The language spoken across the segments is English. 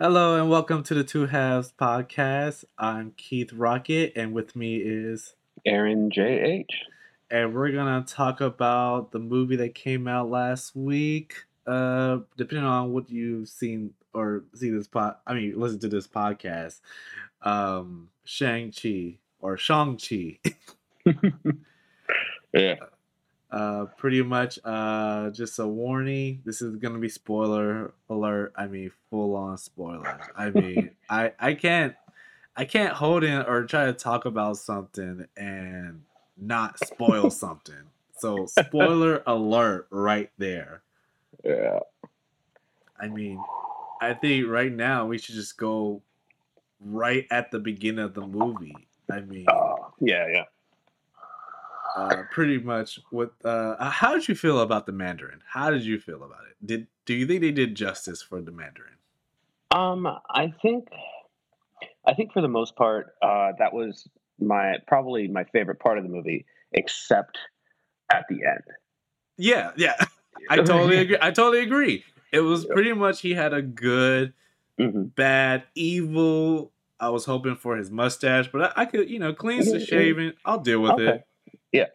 Hello and welcome to the Two Halves podcast. I'm Keith Rock It, and with me is Aaron J.H. And we're gonna talk about the movie that came out last week. Uh, depending on what you've seen or see this pod, I mean, listen to this podcast. Um, Shang Chi or Shang Chi. yeah. Uh, pretty much. Uh, just a warning. This is gonna be spoiler alert. I mean, full on spoiler. I mean, I I can't I can't hold in or try to talk about something and not spoil something. So spoiler alert right there. Yeah. I mean, I think right now we should just go right at the beginning of the movie. I mean, uh, yeah, yeah. Uh, pretty much what uh, how did you feel about the mandarin? How did you feel about it? Did do you think they did justice for the mandarin? Um i think i think for the most part uh, that was my probably my favorite part of the movie except at the end. Yeah yeah. I totally agree i totally agree. It was pretty much he had a good mm-hmm. bad evil i was hoping for his mustache but i, I could you know clean the shaving i'll deal with okay. it yeah.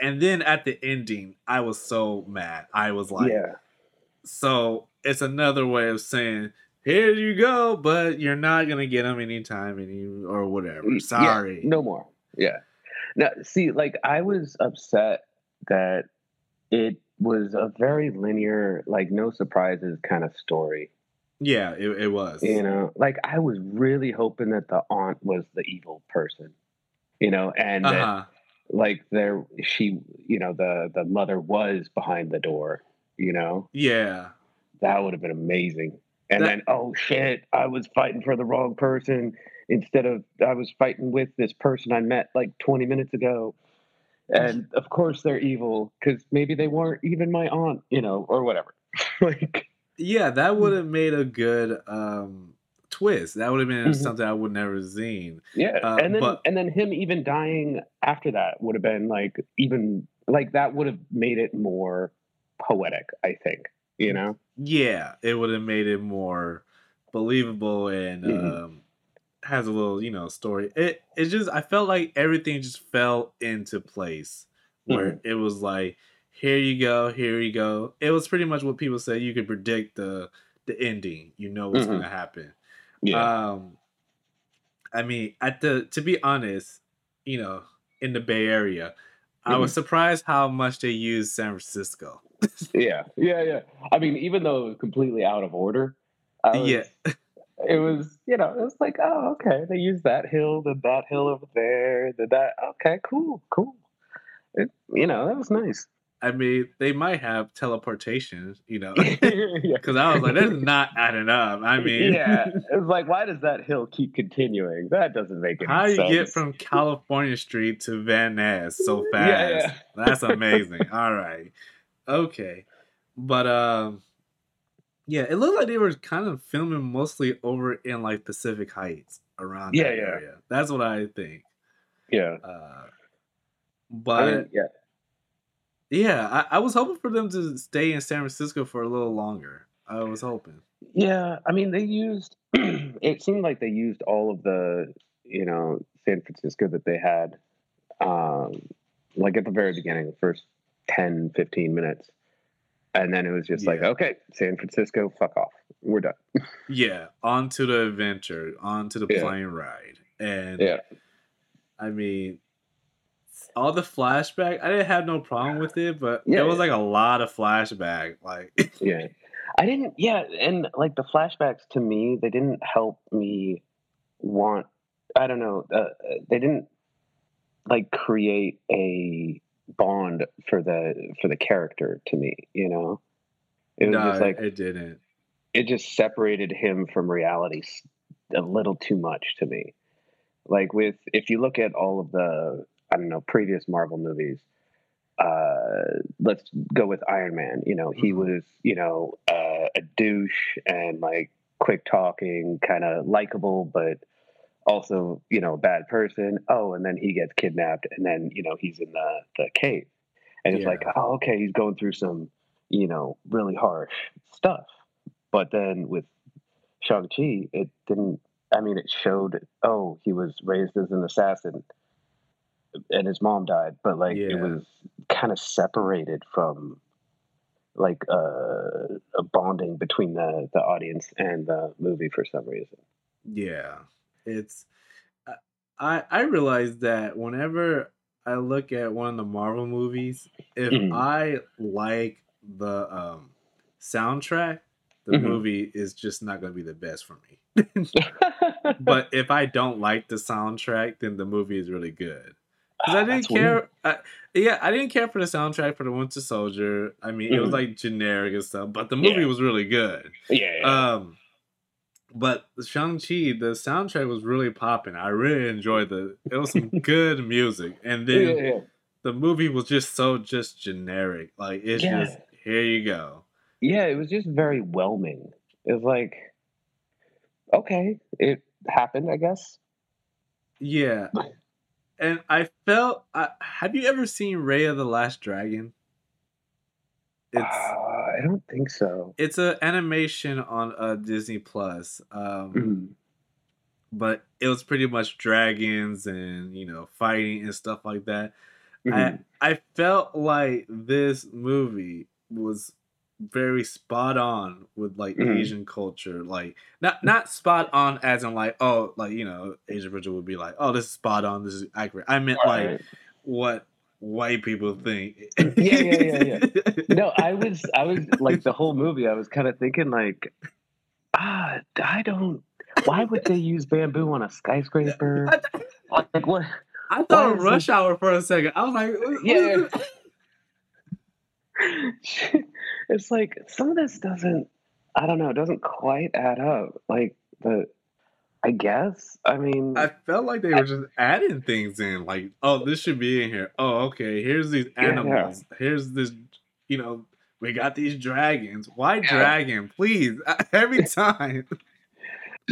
And then at the ending, I was so mad. I was like, yeah. So it's another way of saying, here you go, but you're not gonna get them anytime any or whatever. Sorry. Yeah, no more. Yeah. Now, see, like I was upset that it was a very linear, like no surprises kind of story. Yeah, it, it was. You know, like I was really hoping that the aunt was the evil person. You know, and uh-huh. Like there she you know the the mother was behind the door you know? Yeah. That would have been amazing. And that, then oh shit i was fighting for the wrong person instead of i was fighting with this person i met like 20 minutes ago. And of course they're evil because maybe they weren't even my aunt you know or whatever. Like yeah that would have made a good um twist. That would have been mm-hmm. something I would never seen. Yeah, uh, and then but, and then him even dying after that would have been like even like that would have made it more poetic. I think you know. Yeah, it would have made it more believable and mm-hmm. um, has a little you know story. It it just I felt like everything just fell into place where mm-hmm. it was like here you go, here you go. It was pretty much what people say. You could predict the the ending. You know what's mm-hmm. going to happen. Yeah. Um, I mean, at the to be honest, you know, in the Bay Area, mm-hmm. I was mm-hmm. surprised how much they used San Francisco. yeah, yeah, yeah. I mean, even though it was completely out of order, was, yeah, it was. You know, it was like, oh, okay, they used that hill, then that hill over there, then that. Okay, cool, cool. It, you know, that was nice. I mean, they might have teleportation, you know, because I was like, that's not adding up. I mean, yeah, it's like, why does that hill keep continuing? That doesn't make any How sense. How you get from California Street to Van Ness so fast? Yeah, yeah. That's amazing. All right, okay, but um, yeah, it looked like they were kind of filming mostly over in like Pacific Heights around yeah, that yeah. area. That's what I think. Yeah. Uh, but I mean, yeah yeah, I, I was hoping for them to stay in San Francisco for a little longer. I was hoping. Yeah, I mean, they used. it seemed like they used all of the, you know, San Francisco that they had, um, like at the very beginning, the first 10, 15 minutes. And then it was just yeah. like, okay, San Francisco, fuck off. We're done. yeah, on to the adventure, on to the yeah. plane ride. And yeah. I mean, all the flashback, I didn't have no problem with it, but yeah, it was like a lot of flashback. Like, yeah, I didn't. Yeah, and like the flashbacks to me, they didn't help me want. I don't know. Uh, they didn't like create a bond for the for the character to me. You know, it was no, just like it didn't. It just separated him from reality a little too much to me. Like with if you look at all of the I don't know previous Marvel movies. Uh, let's go with Iron Man. You know, he mm-hmm. was you know uh, a douche and like quick talking, kind of likable, but also you know a bad person. Oh, and then he gets kidnapped, and then you know he's in the the cave, and it's yeah. like, oh, okay, he's going through some you know really harsh stuff. But then with Shang Chi, it didn't. I mean, it showed. Oh, he was raised as an assassin, and his mom died, but like Yeah. it was kind of separated from like uh, a bonding between the the audience and the movie for some reason. Yeah, it's I I I realize that whenever I look at one of the Marvel movies, if Mhm. I like the um soundtrack, the Mhm. movie is just not going to be the best for me. but if I don't like the soundtrack, then the movie is really good. Because I didn't care. I, yeah, I didn't care for the soundtrack for the Winter Soldier. I mean, it was Mhm. like generic and stuff, but the movie Yeah. was really good. Yeah, yeah. Um, but Shang Chi, the soundtrack was really popping. I really enjoyed the. It was some good music, and then yeah, the movie was just so just generic. Like it's just here you go. Yeah, it was just very whelming. It was like, okay, it happened, I guess. Yeah, and I felt. I, have you ever seen Raya and the Last Dragon? Uh, It's I don't think so. it's an animation on uh, Disney Plus. Um, Mhm. but it was pretty much dragons and you know fighting and stuff like that. Mhm. I I felt like this movie was very spot on with like Mhm. Asian culture. Like not not spot on as in like oh like you know Asian culture would be like oh this is spot on this is accurate. I meant like Right. what white people think. Yeah, yeah, yeah, No, I was, I was like the whole movie. I was kind of thinking like, ah, I don't. Why would they use bamboo on a skyscraper? I, Like what? I thought Rush Hour for a second. I was like, Yeah. what is it? it's like some of this doesn't. I don't know. It doesn't quite add up. Like the. I guess. I mean. I felt like they were just adding things in, like, oh, this should be in here. Oh, okay, here's these Yeah. animals. Here's this, you know, we got these dragons. Why Yeah. dragon? Please, every time.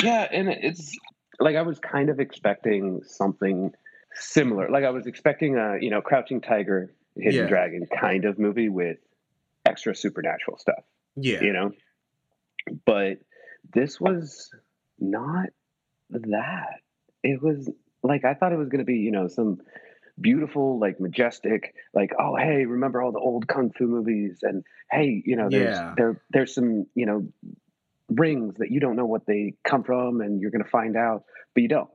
Yeah, and it's like I was kind of expecting something similar. Like I was expecting a, you know, Crouching Tiger, Hidden Yeah. Dragon kind of movie with extra supernatural stuff, Yeah, you know? But this was not that. It was like I thought it was going to be, you know, some beautiful, like majestic, like oh hey, remember all the old kung fu movies, and hey, you know, there's Yeah. there there's some, you know, rings that you don't know what they come from, and you're going to find out, but you don't.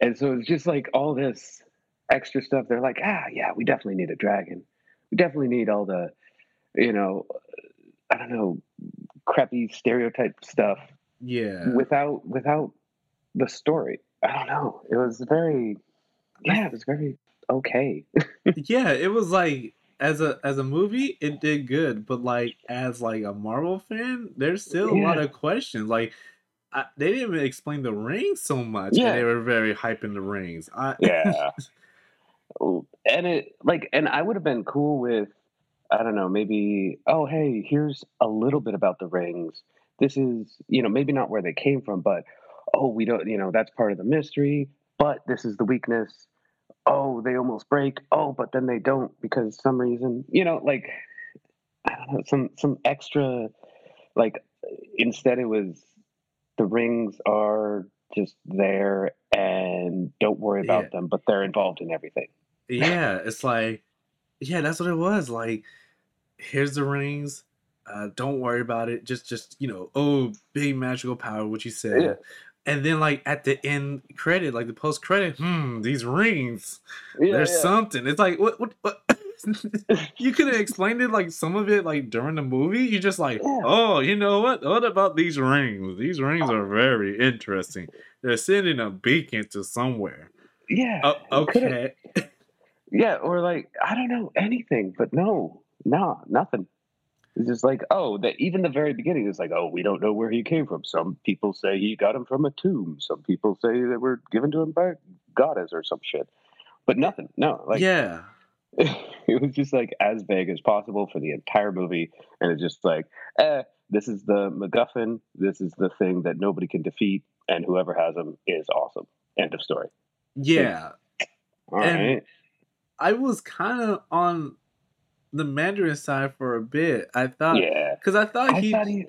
And so it's just like all this extra stuff. They're like, ah, yeah, we definitely need a dragon. We definitely need all the, you know, I don't know, crappy stereotype stuff yeah. without without the story. I don't know. It was very, yeah, it was very okay. yeah, it was like as a as a movie, it did good, but like as like a Marvel fan, there's still a lot of questions. Like I, they didn't even explain the rings so much, Yeah. and they were very hyping the rings. I, Yeah. and it like and I would have been cool with I don't know, maybe oh hey, here's a little bit about the rings. This is, you know, maybe not where they came from, but oh, we don't, you know, that's part of the mystery, but this is the weakness. Oh, they almost break. Oh, but then they don't because some reason, you know, like I don't know, some some extra like instead it was the rings are just there and don't worry about Yeah. them, but they're involved in everything. yeah, it's like, yeah, that's what it was. Like, here's the rings. Uh, don't worry about it. Just, just you know, oh, big magical power, what you said. Yeah. And then, like at the end credit, like the post credit, hmm, these rings. Yeah, There's yeah. something. It's like what, what, what? you could have explained it like some of it like during the movie. You just like, oh, you know what? What about these rings? These rings are very interesting. They're sending a beacon to somewhere. Yeah. Oh, okay. Yeah, or like I don't know anything, but no, no, nothing. It's just like oh, that even the very beginning is like oh, we don't know where he came from. Some people say he got him from a tomb. Some people say they were given to him by a goddess or some shit. But nothing. No, like yeah. it was just like as vague as possible for the entire movie, and it's just like eh, this is the MacGuffin. This is the thing that nobody can defeat, and whoever has him is awesome. End of story. Yeah. All And- right. I was kind of on the Mandarin side for a bit. I thought Yeah. because I thought I he, thought he,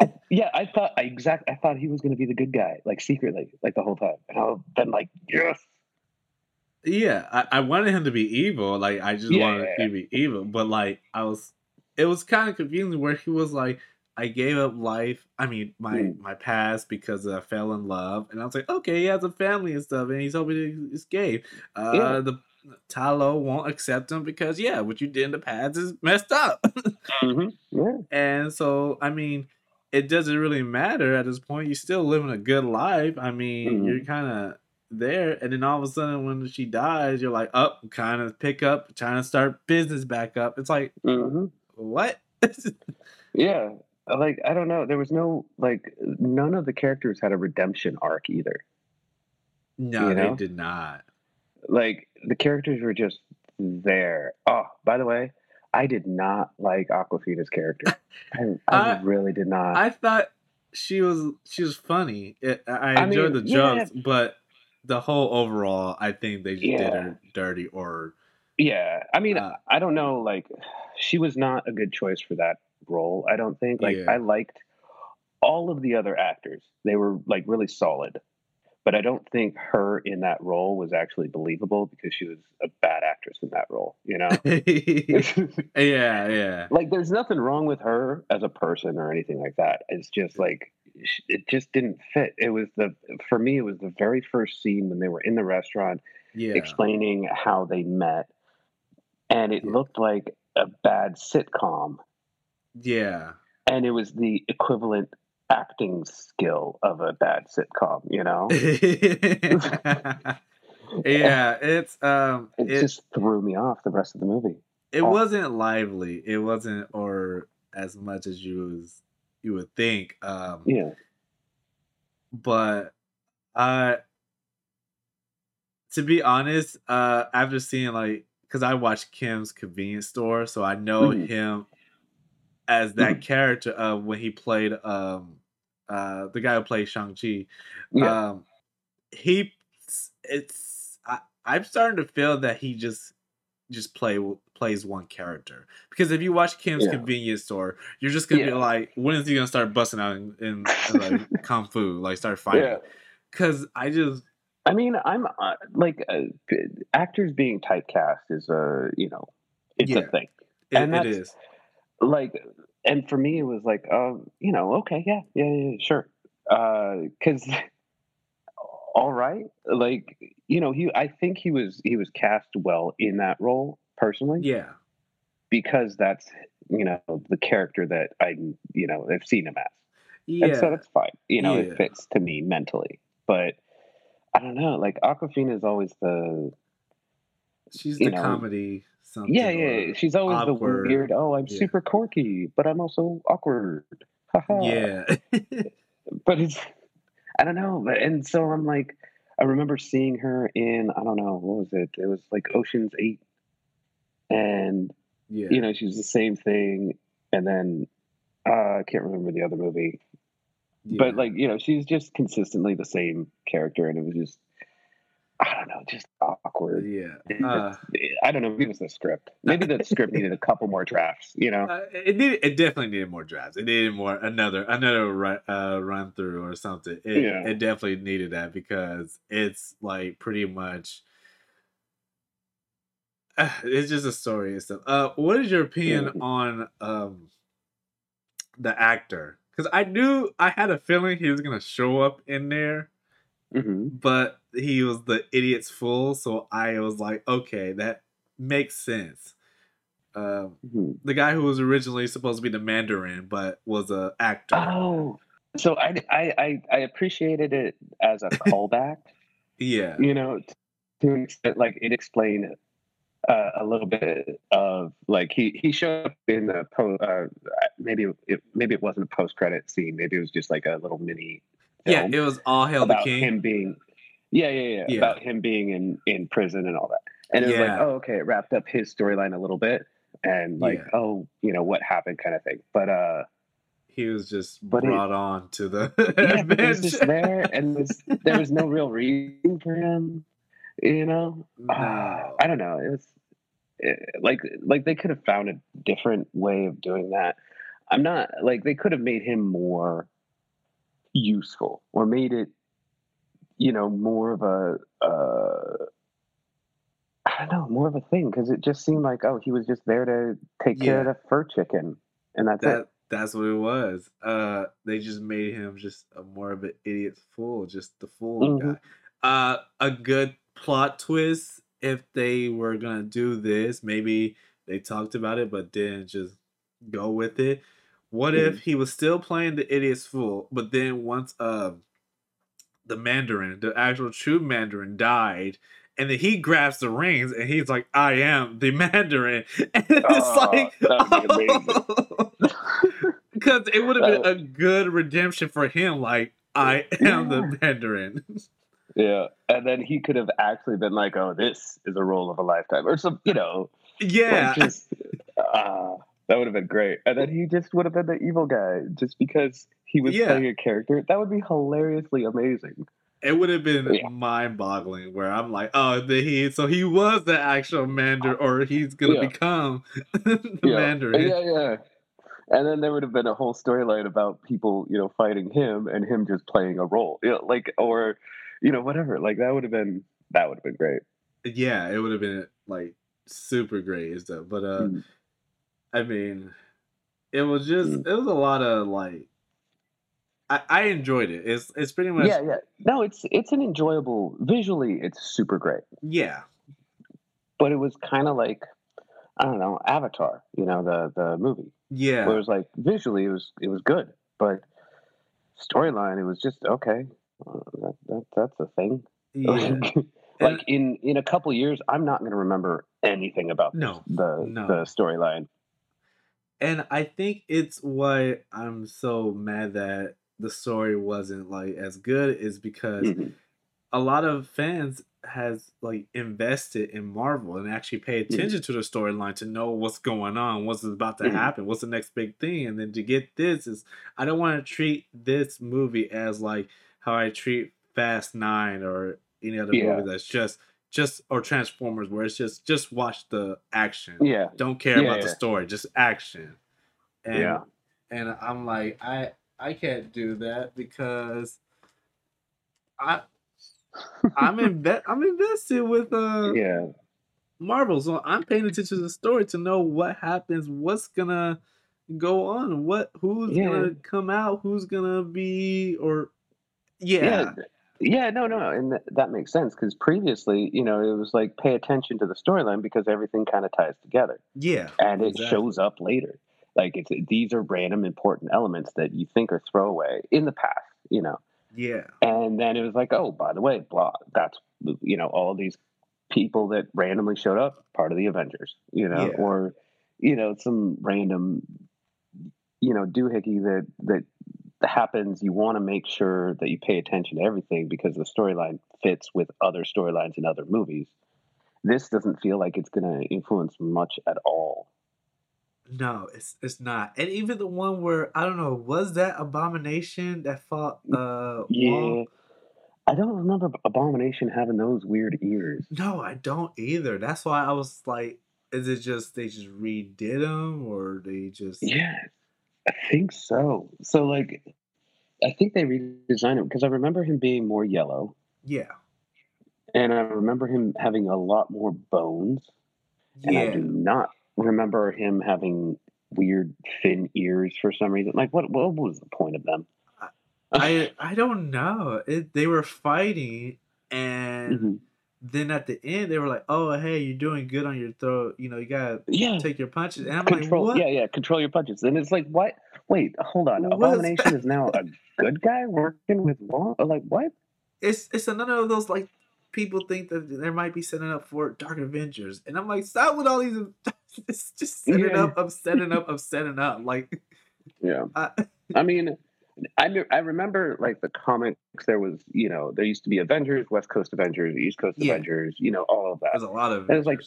I, Yeah, I thought I exact. I thought he was going to be the good guy, like secretly, like the whole time. And I've been like, yes. Yeah, I, I wanted him to be evil. Like I just Yeah, wanted yeah, him to be evil, but like I was, it was kind of confusing where he was like, I gave up life. I mean, my Mm. my past because I fell in love, and I was like, okay, he has a family and stuff, and he's hoping to escape. Uh, Yeah. the Ta Lo won't accept him because yeah, what you did in the past is messed up. hmm Yeah. And so, I mean, it doesn't really matter at this point. You're still living a good life. I mean, Mhm. you're kind of there. And then all of a sudden, when she dies, you're like, up, kind of pick up, trying to start business back up. It's like, hmm what? Yeah. Like I don't know. There was no like none of the characters had a redemption arc either. no, You they did not. Like the characters were just there. Oh, by the way, I did not like Awkwafina's character. I, I I- really did not. I thought she was she was funny. It, I I enjoyed mean, the yeah. jokes, but the whole overall, I think they just did her dirty. Or Yeah, I mean, Uh, I don't know. Like, she was not a good choice for that role. I don't think. Like, Yeah. I liked all of the other actors; they were like really solid. But I don't think her in that role was actually believable because she was a bad actress in that role. You know, yeah, yeah. like there's nothing wrong with her as a person or anything like that. It's just like it just didn't fit. It was the for me, it was the very first scene when they were in the restaurant Yeah. explaining how they met, and it Yeah. looked like a bad sitcom, Yeah. and it was the equivalent acting skill of a bad sitcom. You know, yeah, it's um it, it just threw me off the rest of the movie. it off. wasn't lively. It wasn't or as much as you was you would think. Um Yeah, but uh to be honest, uh after seeing like cuz I watched Kim's convenience store, so I know Mhm. him as that Mhm. character of when he played um uh the guy who plays Shang-Chi. yeah, Um he it's I, I'm starting to feel that he just just play plays one character because if you watch Kim's Yeah. convenience store, you're just gonna be like, when is he gonna start busting out in, in, in like kung fu, like start fighting? yeah. Because I just I mean, I'm uh, like uh, actors being typecast is a you know, it's Yeah. a thing. it, And it that's- like and for me it was like um you know okay yeah yeah, yeah sure. Because all right like you know he i think he was he was cast well in that role personally Yeah, because that's you know the character that i you know i've seen him as. And so that's fine you know Yeah. it fits to me mentally but i don't know like Awkwafina is always the she's the know, comedy. Something yeah yeah she's always awkward. the weird oh i'm Yeah. super quirky but i'm also awkward yeah, but it's I don't know. And so I'm like, I remember seeing her in I don't know what was it? It was like Ocean's Eight, and yeah. you know she's the same thing. And then uh, I can't remember the other movie, but like you know she's just consistently the same character, and it was just I don't know, just awkward. yeah. Uh, I don't know. Maybe it was the script. Maybe the script needed a couple more drafts. You know? Uh, it needed. It definitely needed more drafts. It needed more another another run, uh, run through or something. It, Yeah. it definitely needed that because it's like pretty much. Uh, it's just a story and stuff. Uh, what is your opinion Mhm. on um the actor? Because I knew I had a feeling he was gonna show up in there, hmm but he was the idiot's fool. So I was like, okay, that makes sense. Um, hmm the guy who was originally supposed to be the Mandarin, but was a actor. Oh, so I, I I I appreciated it as a callback. yeah, you know, to an extent, like it explained uh, a little bit of like he he showed up in the po- uh, maybe it maybe it wasn't a post credit scene, maybe it was just like a little mini yeah. It was all hail the about king. him being yeah, yeah yeah Yeah. about him being in in prison and all that, and it was like oh okay, it wrapped up his storyline a little bit and like oh you know what happened kind of thing, but uh He was just But it- brought on to the yeah, he was just there and was, there was no real reason for him, you know. No. I don't know. It was eh, like like they could have found a different way of doing that. I'm not like they could have made him more useful or made it, you know, more of a, uh, I don't know, more of a thing because it just seemed like, oh, he was just there to take care of the fur chicken, and that's That it. that's what it was. Uh, they just made him just a more of an idiot fool, just the fool hmm guy. Uh, a good plot twist if they were gonna do this. Maybe they talked about it, but didn't just go with it. What if he was still playing the idiot's fool, but then once uh the Mandarin, the actual true Mandarin, died, and then he grabs the reins and he's like, "I am the Mandarin," and it's Oh, like, that would be amazing. because it would have been a good redemption for him. Like, I am yeah. the Mandarin. Yeah, and then he could have actually been like, "Oh, this is a role of a lifetime," or some, you know, like yeah, just ah, that would have been great. And then he just would have been the evil guy just because he was yeah. playing a character. That would be hilariously amazing. It would have been Yeah, mind-boggling. Where I'm like, oh, the he, so he was the actual Mandarin, or he's gonna yeah, become the Mandarin. yeah, yeah. And then there would have been a whole storyline about people, you know, fighting him and him just playing a role, you know, like or, you know, whatever. Like that would have been that would have been great. Yeah, it would have been like super great and stuff. But uh, Mm, I mean, it was just mm. it was a lot of like I, I enjoyed it. It's it's pretty much Yeah, yeah. No, it's it's an enjoyable visually. It's super great. yeah but it was kind of like I don't know Avatar, you know the the movie, where it was like visually it was it was good, but storyline it was just okay. Uh, that, that that's a thing. yeah Like, in in a couple years, I'm not going to remember anything about no the no the storyline. And I think it's why I'm so mad that the story wasn't like as good is because Mhm, a lot of fans has like invested in Marvel and actually pay mhm, attention to the storyline to know what's going on, what's about to mhm. happen, what's the next big thing, and then to get this is I don't want to treat this movie as like how I treat Fast Nine or any other movie that's just just or Transformers where it's just just watch the action, yeah, don't care yeah, about the story, just action, and yeah. and I'm like I I can't do that because I I'm inve- I'm invested with uh Yeah, Marvel, so I'm paying attention to the story to know what happens, what's gonna go on, what who's yeah, gonna come out, who's gonna be, or yeah, yeah, yeah. No, no, and th- that makes sense because previously, you know, it was like pay attention to the storyline because everything kind of ties together. yeah, and it exactly, shows up later. Like it's these are random important elements that you think are throwaway in the past, you know. yeah, And then it was like, oh, by the way, blah. That's you know all these people that randomly showed up, part of the Avengers, you know, yeah, or you know some random you know doohickey that that happens. You want to make sure that you pay attention to everything because the storyline fits with other storylines in other movies. This doesn't feel like it's going to influence much at all. no, it's it's not, and even the one where I don't know, was that Abomination that fought uh Wong? Yeah, I don't remember Abomination having those weird ears. No, I don't either. That's why I was like, is it just they just redid them or they just Yeah, I think so. So like, I think they redesigned him because I remember him being more yellow, yeah, and I remember him having a lot more bones, Yeah. and I do not remember him having weird thin ears for some reason. Like, what what was the point of them? I I don't know. It, they were fighting, and Mhm. Then at the end they were like, "Oh, hey, you're doing good on your throat. You know, you gotta Yeah, take your punches." And I'm like, control. "What? Yeah, yeah, control your punches. And it's like, what? Wait, hold on. What's Abomination is now a good guy working with Wong. Like, what? it's it's another of those like people think that there might be setting up for Dark Avengers, and I'm like, stop with all these. It's just setting Yeah, up, of setting up, of setting up. Like, yeah. I, I mean, I me- I remember like the comics. There was, you know, there used to be Avengers, West Coast Avengers, East Coast yeah, Avengers, you know, all of that. there's a lot of And it's like,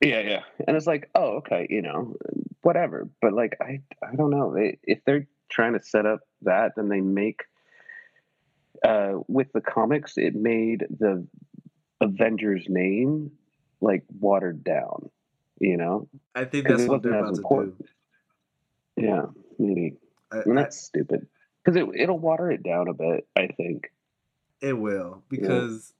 yeah, yeah, and it's like, oh, okay, you know, whatever. But like, I, I don't know. They, if they're trying to set up that, then they make uh, with the comics, it made the Avengers name like watered down, you know, I think that's what they're about to do. important. Yeah, maybe, I, and I, that's stupid. Because it it'll water it down a bit. I think it will because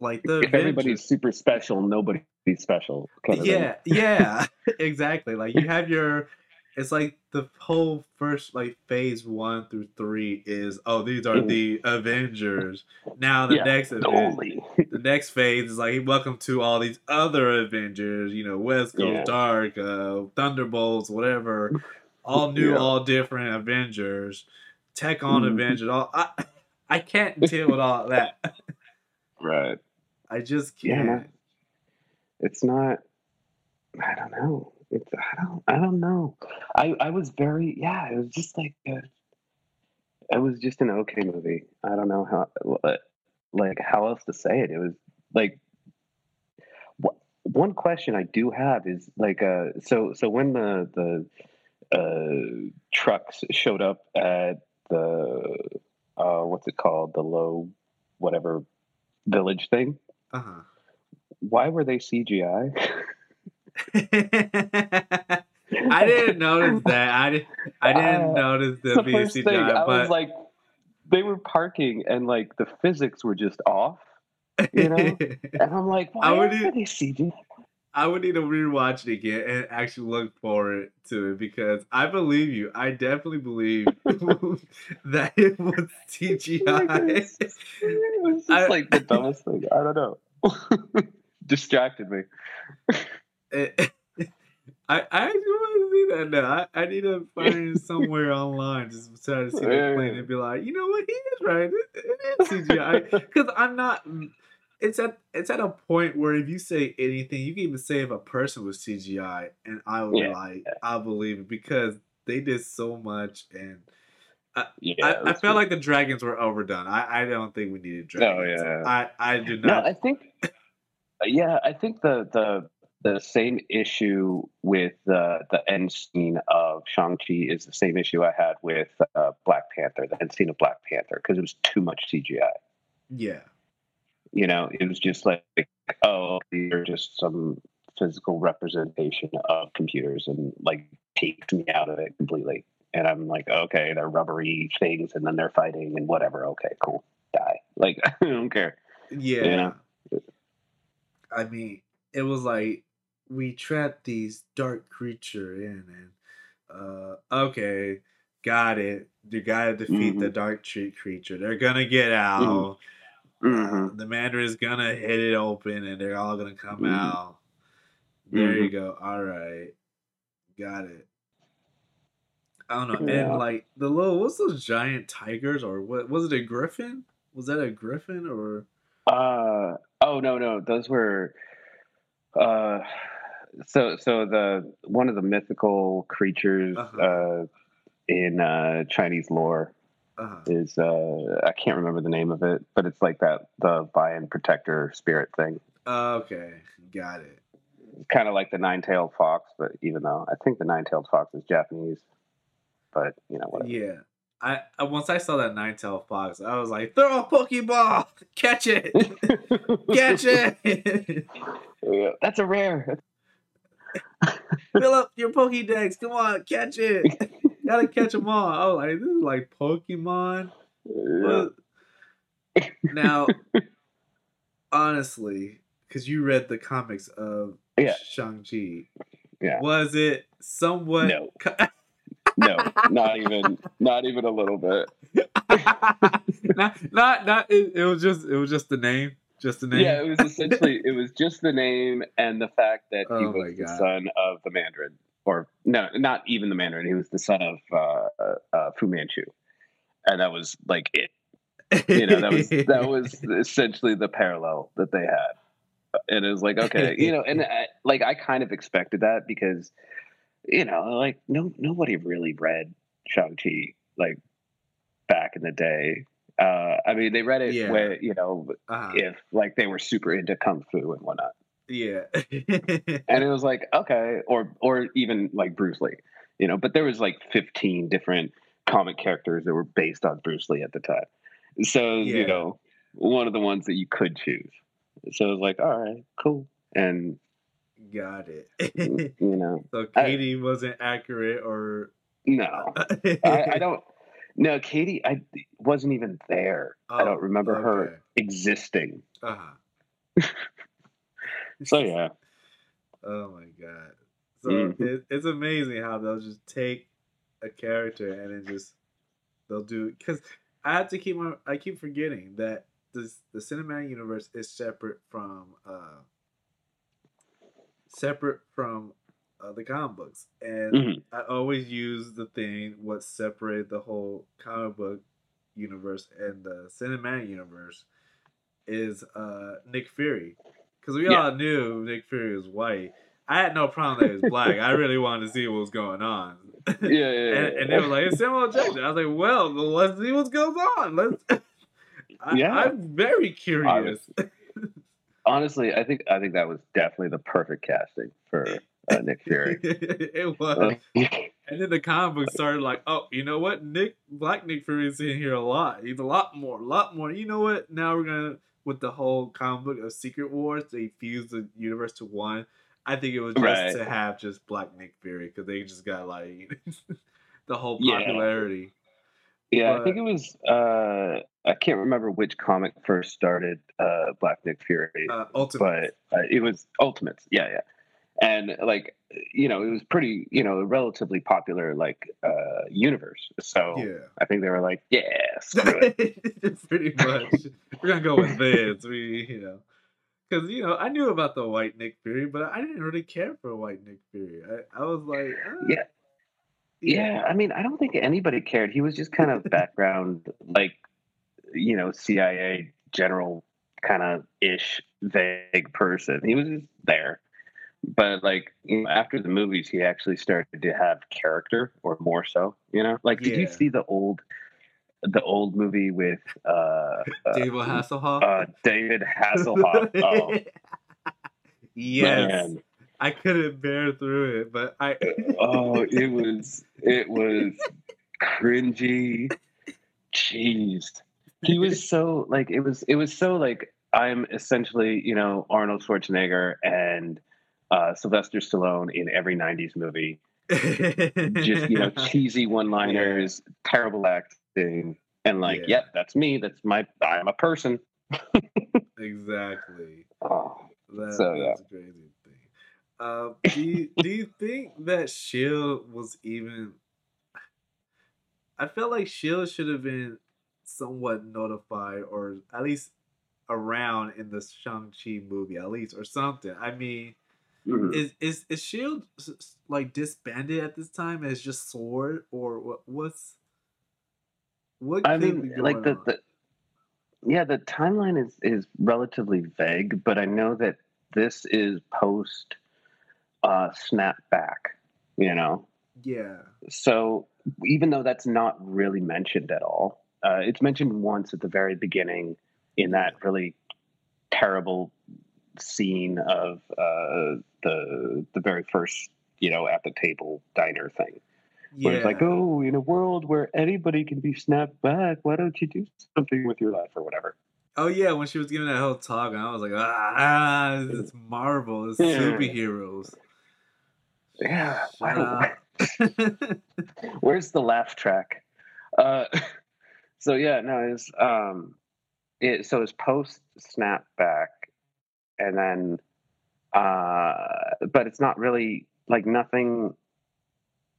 like the if Avengers- everybody's super special, nobody's special. Kind of thing. yeah yeah exactly like you have your it's like the whole first like phase one through three is oh these are the avengers now the Yeah, next The Aven- only. the next phase is like welcome to all these other avengers you know west coast Yeah. dark uh thunderbolts whatever all new Yeah. all different avengers tech on Mhm. avengers all i i can't deal with all that Right. i just can't no. It's not. I don't know. It's I don't I don't know. I I was very yeah. It was just like a, it was just an okay movie. I don't know how like how else to say it. It was like one question I do have is like uh so so when the the uh trucks showed up at the uh what's it called the low whatever village thing uh-huh why were they CGI? I didn't notice that. I didn't. I didn't Uh, notice the BCGI, thing. I but was like, they were parking and like the physics were just off, you know? and I'm like, why I would are they CGI? I would need to rewatch it again and actually look forward to it because I believe you. I definitely believe that it was oh CGI. it's- it was just like the dumbest thing. I don't know. Distracted me. It- I, I actually want to see that now. I, I need to find it somewhere online just try to see the plane and be like, you know what, he is right. It, it is CGI. because I'm not. Mm, It's at it's at a point where if you say anything, you can even say if a person was CGI, and I would Yeah. like, I believe it because they did so much, and Yeah, I, I felt like the dragons were overdone. I, I don't think we needed dragons. Oh, yeah. I I do No, not. I think. Yeah, I think the the the same issue with the the end scene of Shang Chi is the same issue I had with uh, Black Panther. The end scene of Black Panther because it was too much CGI. yeah, You know, it was just like, oh, these are just some physical representation of computers, and like takes me out of it completely. And I'm like, okay, they're rubbery things, and then they're fighting and whatever. Okay, cool, die. Like I don't care. yeah. Yeah. I mean, it was like we trapped these dark creature in, and uh, okay, got it. You gotta defeat the dark tree creature. They're gonna get out. hmm Uh, the Mandarin is gonna hit it open, and they're all gonna come Mhm. out. There you Mhm. go. All right, got it. I don't know. Yeah. And like the little, what's those giant tigers or what? Was it a griffin? Was that a griffin or? Uh oh no no those were uh so so the one of the mythical creatures Uh-huh. uh in uh Chinese lore Uh, is uh I can't remember the name of it but it's like that the Bayan protector spirit thing okay, got it. kind of like the nine-tailed fox but even though I think the nine-tailed fox is Japanese but you know whatever Yeah. I, I once I saw that nine tailed fox, I was like, throw a pokeball, catch it, catch it, Yeah, that's a rare fill up your Pokédex. Come on, catch it. Gotta catch them all. Oh, like this is like Pokemon. yeah. Now, honestly, because you read the comics of Yeah. Shang Chi, Yeah. was it somewhat? No. no not even not even a little bit not, not, not. It, it was just, it was just the name, just the name. Yeah, it was essentially it was just the name and the fact that he Oh was the son of the Mandarin, or no, not even the Mandarin. He was the son of uh, uh, Fu Manchu, and that was like it. You know, that was that was essentially the parallel that they had, and it was like okay, you know, and I, like I kind of expected that because, you know, like no nobody really read Shang Chi like back in the day. Uh, I mean, they read it Yeah. when you know Uh-huh. if like they were super into kung fu and whatnot. Yeah. And it was like, okay, or or even like Bruce Lee, you know, but there was like 15 different comic characters that were based on Bruce Lee at the time. So, Yeah. you know, one of the ones that you could choose. So it was like, all right, cool. And Got it. you know, so I- Katie wasn't accurate or no. I, I don't No, Katie, I wasn't even there. I Oh, don't remember okay. her existing. Uh huh. So yeah, Oh my god. So Mhm. it, it's amazing how they'll just take a character and then just they'll do because I have to keep my I keep forgetting that this the cinematic universe is separate from uh separate from uh, the comic books and Mhm. I always use the thing what separated the whole comic book universe and the cinematic universe is uh Nick Fury because we Yeah. all knew Nick Fury was white. I had no problem that he was black. I really wanted to see what was going on. yeah, yeah. yeah, and, and they were like, it's Samuel Jackson. I was like, well, let's see what goes on. Let's. I, Yeah. I'm very curious. honestly, I think I think that was definitely the perfect casting for uh, Nick Fury. it was. Uh, And then the comic book started like, oh, you know what? Nick Black Nick Fury is in here a lot. He's a lot more, a lot more. You know what? Now we're gonna with the whole comic book of Secret Wars, they fused the universe to one. I think it was just Right. to have just Black Nick Fury because they just got like the whole popularity. yeah, I But- think it was. Uh, I can't remember which comic first started uh, Black Nick Fury, Uh, Ultimate. but uh, it was Ultimates. Yeah, yeah, and like you know, it was pretty you know relatively popular like uh, universe. So yeah. I think they were like, yeah. Pretty much. We're gonna go with this. We, you know, because you know, I knew about the white Nick Fury, but I didn't really care for white Nick Fury. I, I was like, uh, Yeah. Yeah, I mean, I don't think anybody cared. He was just kind of background, like, you know, CIA general kind of ish, vague person. He was just there. But like you know, after the movies, he actually started to have character, or more so. You know, like did you see the old, the old movie with uh, uh, David Hasselhoff. uh David Hasselhoff? Oh yes, man, I couldn't bear through it, but I. oh, it was it was cringy. Jeez, he was so like it was it was so like I'm essentially you know Arnold Schwarzenegger and uh, Sylvester Stallone in every '90s movie. Just you know cheesy one-liners, terrible acting, and like, Yeah. yep, that's me. That's my I'm a person. exactly. Oh, That, So, yeah. that's a crazy thing. Uh, do you, do you think that Shield was even? I felt like Shield should have been somewhat notified, or at least around in the Shang Chi movie, at least, or something. I mean, mhm. is is is Shield like disbanded at this time as just Sword, or what? What's what? I mean, like the, the yeah, the timeline is is relatively vague, but I know that this is post uh, snapback. You know, yeah, so even though that's not really mentioned at all, uh, it's mentioned once at the very beginning in that really terrible scene of uh, the the very first you know at the table diner thing. Where it's like, oh, in a world where anybody can be snapped back, why don't you do something with your life or whatever? Oh yeah, when she was giving that whole talk, and I was like, ah, it's Marvel, it's Yeah. superheroes. Yeah, up. where's the laugh track? Uh, so yeah, no, it's um, it so it's post snapback, and then uh, but it's not really like nothing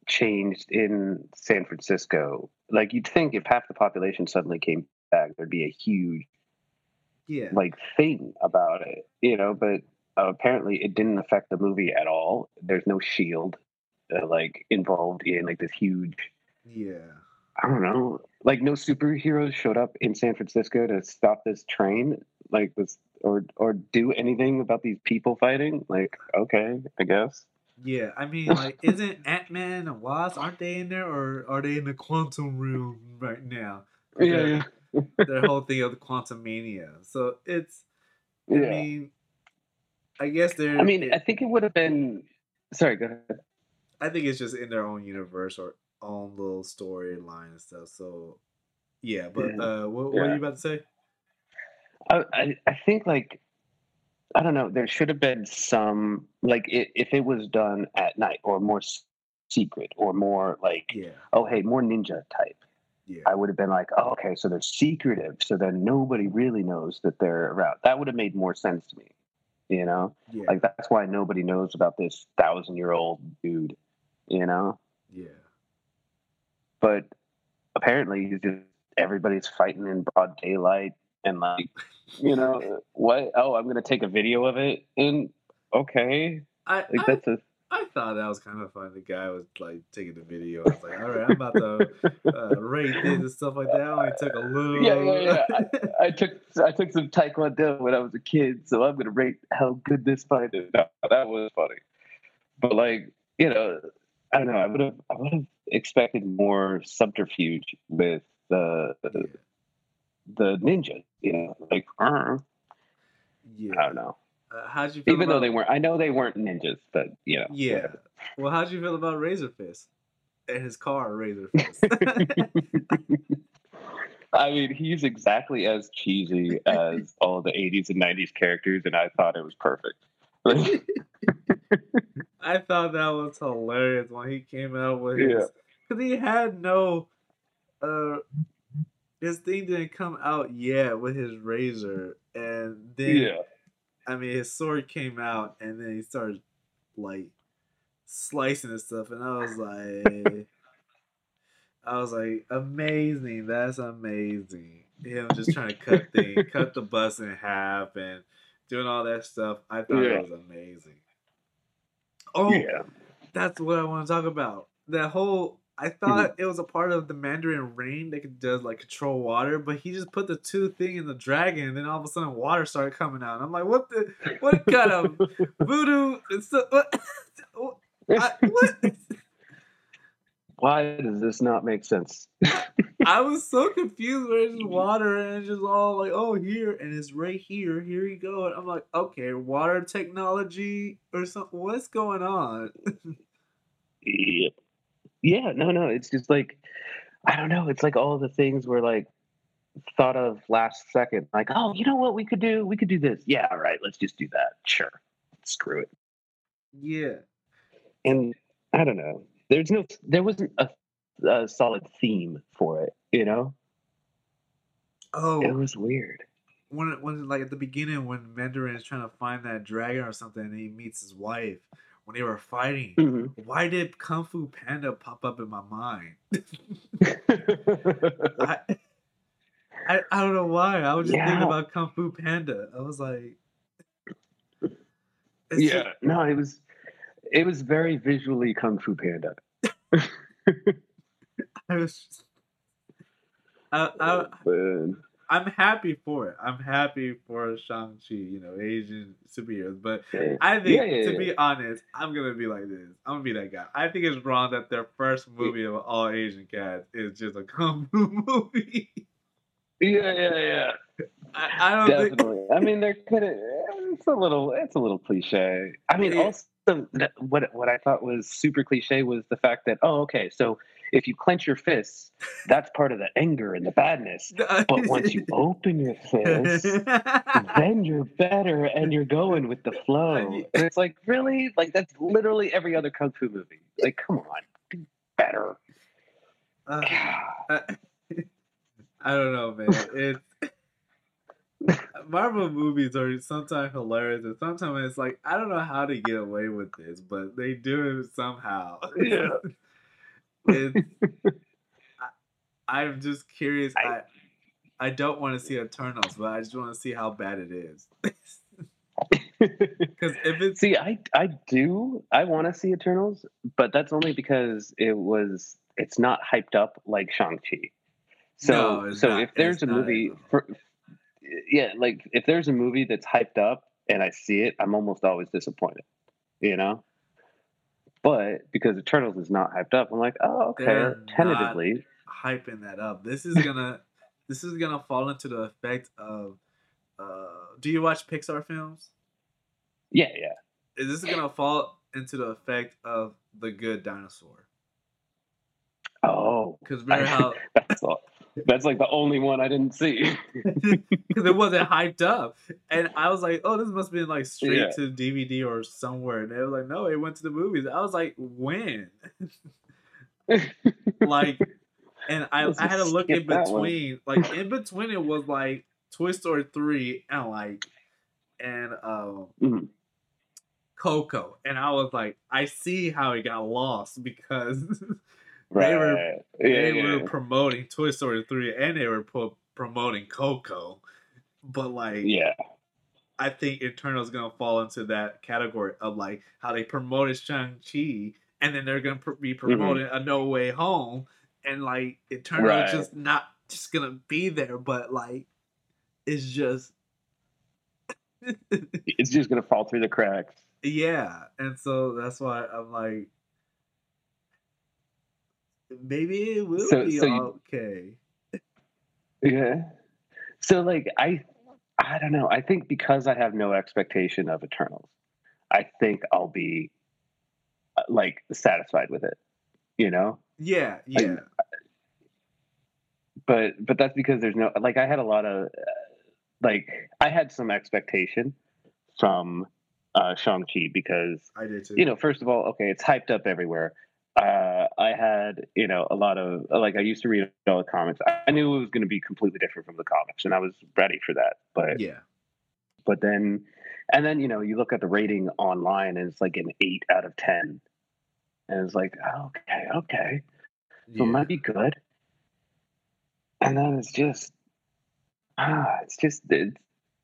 changed in San Francisco. Like you'd think if half the population suddenly came back, there'd be a huge yeah, like thing about it, you know. But uh, apparently, it didn't affect the movie at all. There's no shield uh, like involved in like this huge. yeah. I don't know. Like no superheroes showed up in San Francisco to stop this train, like this, or or do anything about these people fighting. Like okay, I guess. Yeah, I mean, like, isn't Ant Man and Wasp aren't they in there, or are they in the quantum realm right now? Yeah, yeah, Their whole thing of the Quantumania. So it's, I yeah. mean, I guess they're. I mean, I think it would have been. Sorry, go ahead. I think it's just in their own universe or own little storyline and stuff. So, yeah. But Yeah. uh, what, what you about to say? I, I, I think like I don't know. There should have been some like i if it was done at night or more secret or more like Yeah. oh hey more ninja type. Yeah. I would have been like, oh, okay, so they're secretive, so then nobody really knows that they're around. That would have made more sense to me. You know, yeah. like that's why nobody knows about this thousand year old dude. You know, yeah. but apparently he's just everybody's fighting in broad daylight and like, you know, what? Oh, I'm gonna take a video of it and okay, I, like I that's a I thought that was kind of fun. The guy was like taking the video. I was like, all right, I'm about to uh, rate this and stuff like that. I only took a little. Yeah, yeah, yeah. I took I took some taekwondo when I was a kid, so I'm gonna rate how good this fight is. No, that was funny, but like you know, I don't know. I would have I would have expected more subterfuge with the the, the ninja. You know, like uh, yeah. I don't know. Uh, how'd you feel Even about, though they weren't, I know they weren't ninjas, but you know. Yeah. Well, how'd you feel about Razor Fist and his car, Razor Fist? I mean, he's exactly as cheesy as all the 80s and 90s characters, and I thought it was perfect. I thought that was hilarious when he came out with his Yeah. because he had no uh his thing didn't come out yet with his razor and then yeah. I mean his sword came out and then he started like slicing and stuff and I was like I was like amazing that's amazing him just trying to cut things cut the bus in half and doing all that stuff I thought Yeah. it was amazing oh Yeah. that's what I want to talk about. That whole I thought it was a part of the Mandarin rain that could does like control water, but he just put the two thing in the dragon, and then all of a sudden water started coming out. And I'm like, what the what kind of voodoo? It's so, what, I, what? Why does this not make sense? I was so confused where it's just water and it's just all like, oh here and it's right here. Here you go. And I'm like, okay, water technology or something. What's going on? Yep. Yeah, no, no. It's just like, I don't know. It's like all the things were like thought of last second. Like, oh, you know what we could do? We could do this. Yeah, all right. Let's just do that. Sure. Screw it. yeah. and I don't know. There's no, there wasn't a, a solid theme for it. You know, Oh, it was weird. when it- when like at the beginning when Mandarin is trying to find that dragon or something and he meets his wife when they were fighting. Mhm. Why did Kung Fu Panda pop up in my mind? I, I I don't know why. I was just thinking about Kung Fu Panda. I was like, yeah, no, it was, it was very visually Kung Fu Panda. I was. Just, I, I, Man. I'm happy for it. I'm happy for Shang Chi. You know, Asian superheroes, but Yeah. I think, Yeah, yeah, to be honest, I'm gonna be like this. I'm gonna be that guy. I think it's wrong that their first movie of all Asian cats is just a kung fu movie. Yeah, yeah, yeah. I, I don't think. Definitely. I mean, they're kind. It's a little. It's a little cliche. I mean, also what what I thought was super cliche was the fact that oh, okay, so if you clench your fists, that's part of the anger and the badness. But once you open your fists, then you're better and you're going with the flow. And it's like really, like that's literally every other kung fu movie. Like, come on, be better. Uh, I, I don't know, man. It's Marvel movies are sometimes hilarious, and sometimes it's like I don't know how to get away with this, but they do it somehow. Yeah. I, I'm just curious. I, I- I don't want to see Eternals, but I just want to see how bad it is. Because if it's See, I I do. I want to see Eternals, but that's only because it was. It's not hyped up like Shang Chi. So No, so not. if there's a movie for, yeah, like if there's a movie that's hyped up and I see it, I'm almost always disappointed. You know. But because Eternals is not hyped up, I'm like, oh, okay. They're Tentatively, hyping that up. This is gonna this is gonna fall into the effect of uh do you watch Pixar films? yeah, yeah. Is this gonna fall into the effect of the good dinosaur? Oh, Because remember how that's all. That's like the only one I didn't see. because it wasn't hyped up. And I was like, oh, this must be like straight Yeah. to DVD or somewhere. And they were like, no, it went to the movies. I was like, when? like and I, I had to look in skip that one. between. Like in between, it was like Toy Story three and like and um Mhm. Coco, and I was like, I see how it got lost because They were- Yeah, they yeah. were promoting Toy Story three and they were pro- promoting Coco, but like yeah. I think Eternal's is gonna fall into that category of like how they promoted Shang Chi, and then they're gonna pr- be mm-hmm. promoting A No Way Home, and like Eternal Right. is just not just gonna be there, but like it's just It's just gonna fall through the cracks. yeah, and so that's why I'm like maybe it will So- be so you- okay. Yeah. So like I I don't know. I think because I have no expectation of Eternals, I think I'll be uh, like satisfied with it. You know? Yeah, yeah, But but that's because there's no like I had a lot of uh, like I had some expectation from uh Shang-Chi because I did too. you know, first of all, okay, it's hyped up everywhere. Uh, I had, you know, a lot of like I used to read all the comics. I knew it was going to be completely different from the comics, and I was ready for that. But yeah, but then, and then you know, you look at the rating online, and it's like an eight out of ten, and it's like, okay, okay, so it might be good. And then it's just, ah, it's just, it's,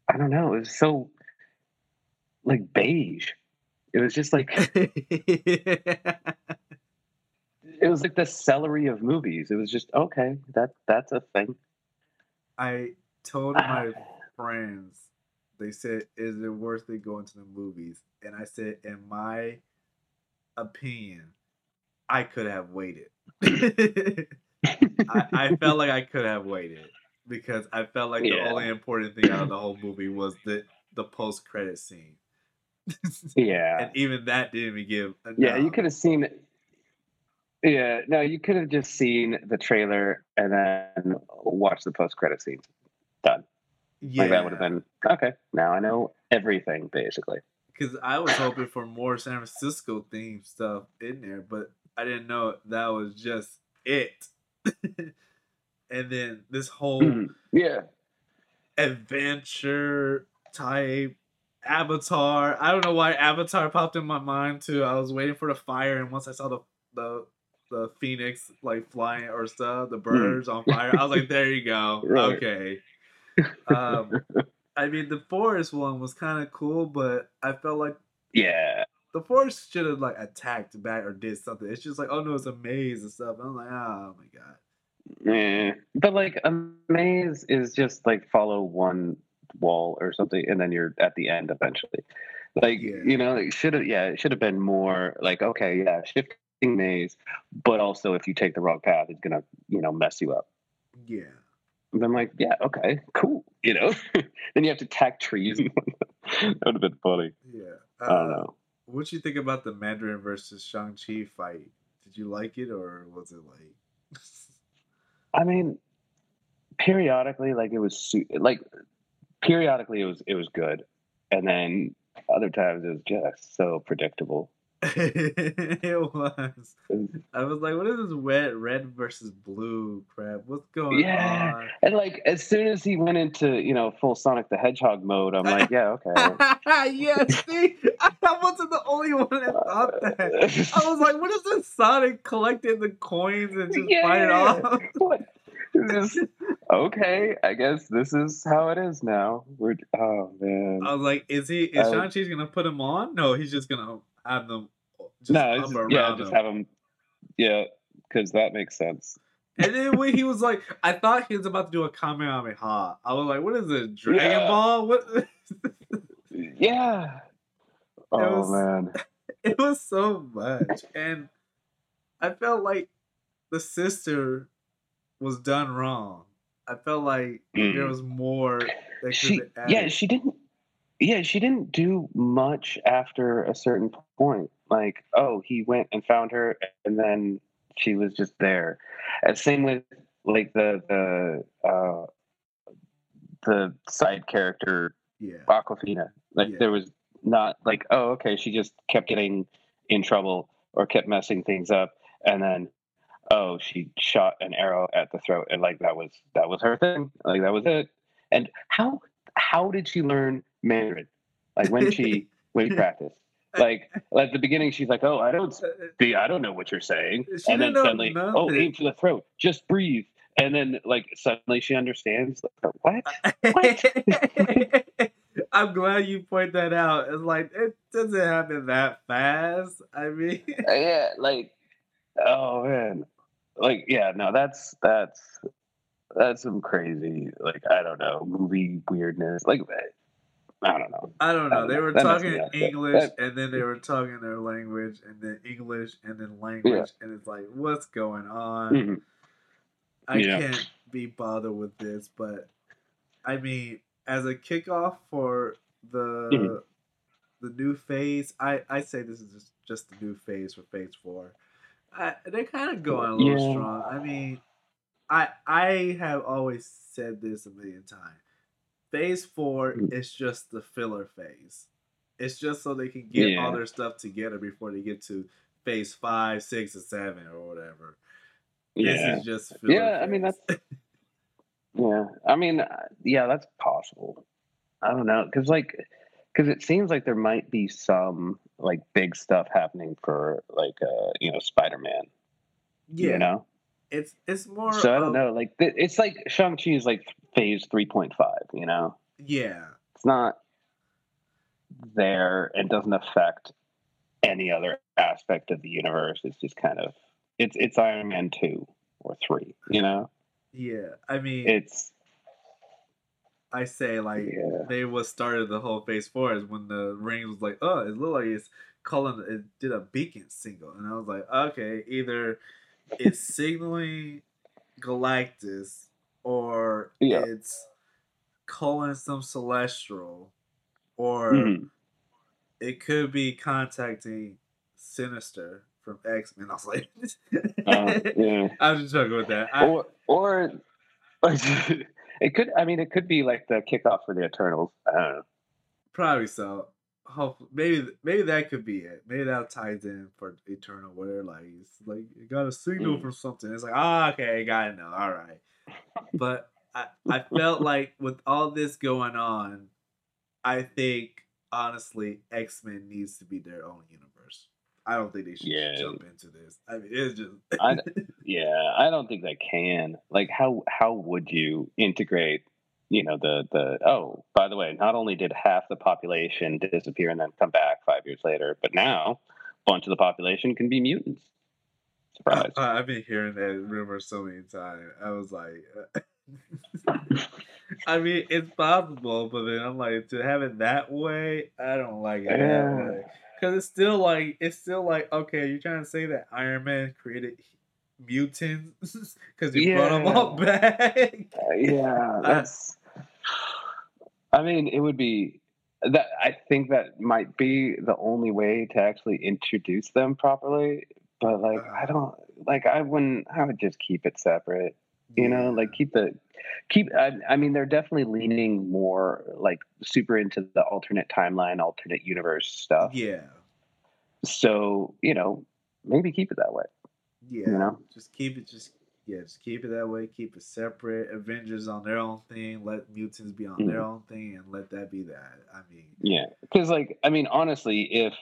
I don't know, it was so like beige. It was just like it was like the celery of movies. It was just okay. That that's a thing. I told ah. my friends, they said, "Is it worth it going to the movies?" And I said, "In my opinion, I could have waited. I, I felt like I could have waited because I felt like the only important thing out of the whole movie was the the post credit scene, yeah, and even that didn't even give. yeah. You could have seen. Yeah, no, you could have just seen the trailer and then watched the post credit scenes. Done. yeah, Like that would have been okay. Now I know everything basically. because I was hoping for more San Francisco themed stuff in there, but I didn't know that was just it. and then this whole Mhm. Yeah, adventure type Avatar. I don't know why Avatar popped in my mind too. I was waiting for the fire, and once I saw the the the phoenix like flying or stuff, the birds on fire, I was like, "There you go, Right. okay." Um, I mean, the forest one was kind of cool, but I felt like yeah, the forest should have like attacked back or did something. It's just like, oh no, it's a maze and stuff. I'm like, oh my god. Eh. But like a maze is just like follow one wall or something, and then you're at the end eventually. Like Yeah. you know, it should have yeah, it should have been more like okay, yeah, shifting maze, but also if you take the wrong path, it's gonna you know mess you up. Yeah. And I'm like, yeah, okay, cool, you know. then you have to tack trees. that would have been funny. Yeah. I don't Uh, know. What you think about the Mandarin versus Shang Chi fight? Did you like it or was it like? I mean, periodically, like it was like periodically it was it was good, and then other times it was just so predictable. it was. Mm. I was like, what is this red red versus blue crap? What's going Yeah. on? and like as soon as he went into you know full Sonic the Hedgehog mode, I'm like, yeah, okay. yeah, see, I wasn't the only one that thought that. I was like, what is this Sonic collecting the coins and just fight it off? what? Just, okay, I guess this is how it is now. We're oh man. I was like, is he is Uh, Shang Chi's gonna put him on? No, he's just gonna have them just no, just- around yeah, him. just have him. Yeah, because that makes sense. And then when he was like, I thought he was about to do a Kamehameha. I was like, what is it, Dragon Yeah. Ball? What? Yeah. Oh was- man. it was so much, and I felt like the sister was done wrong. I felt like there Mm. was more. That She yeah, she didn't yeah, she didn't do much after a certain point. Like, oh, he went and found her and then she was just there. And same with like the the uh the side character yeah, Awkwafina. Like Yeah. there was not like, oh, okay, she just kept getting in trouble or kept messing things up, and then oh, she shot an arrow at the throat, and like that was that was her thing. Like that was it. And how how did she learn Mandarin? Like when she when she practiced? Like at the beginning, she's like, "Oh, I don't see, I don't know what you're saying," She and then suddenly, "Oh, nothing. aim for the throat, just breathe." And then like suddenly she understands. Like, what? I'm glad you point that out. It's like it doesn't happen that fast. I mean, Uh, yeah, like, oh man, like yeah, no, that's that's that's some crazy, like I don't know, movie weirdness. Like, I don't know. I don't I know. don't They know. were That talking me up. That- English that- and then they were talking their language and then English and then language and it's like, what's going on? Mhm. I Yeah. can't be bothered with this, but I mean, as a kickoff for the Mhm. the new phase, I I say this is just just the new phase for Phase Four. I, they're kind of going a little Yeah. strong. I mean, I I have always said this a million times. Phase Four Mm. is just the filler phase. It's just so they can get all their stuff together before they get to Phase Five, Six, or Seven, or whatever. Yeah, This is just filler Yeah, I mean, phase. yeah. I mean, uh, yeah, that's possible. I don't know, because like, because it seems like there might be some like big stuff happening for like uh you know Spider Man. yeah. You know. It's it's more. So I don't know. Like it's like Shang Chi is like phase three point five. You know, Yeah, it's not there and doesn't affect any other aspect of the universe. It's just kind of it's it's Iron Man two or three. You know, yeah. I mean, it's I say like yeah. they was started the whole phase four is when the ring was like, oh, it looked like it's calling it did a beacon single, and I was like, okay, either it's signaling Galactus or Yeah. it's calling some celestial, or Mhm. it could be contacting Sinister from X Men. I was like, Uh, yeah. I was just joking with that. I, or or it could. I mean, it could be like the kickoff for the Eternals. I don't know. Probably so. Hope maybe maybe that could be it. Maybe that ties in for Eternal, where like it's like it got a signal Mm. from something. It's like ah okay, got it now. All right, but I I felt like with all this going on, I think honestly X Men needs to be their own universe. I don't think they should Yeah. jump into this. I mean, it's just I, yeah, I don't think they can. Like, how how would you integrate? You know, the the oh, by the way, not only did half the population disappear and then come back five years later, but now a bunch of the population can be mutants. Surprise. I, I've been hearing that rumor so many times. I was like, I mean, it's possible, but then I'm like, to have it that way, I don't like it that way. Because it's still like, it's still like, okay, you're trying to say that Iron Man created mutants because he brought them all back. Uh, yeah, that's. I mean, it would be that. I think that might be the only way to actually introduce them properly. But like, I don't like. I wouldn't. I would just keep it separate. You know, like keep the keep. I, I mean, they're definitely leaning more like super into the alternate timeline, alternate universe stuff. yeah, So you know, maybe keep it that way. yeah. you know? Just keep it, just yeah, just keep it that way. Keep it separate. Avengers on their own thing. Let mutants be on their Mhm. own thing, and let that be that. I mean, Yeah, because like I mean, honestly, if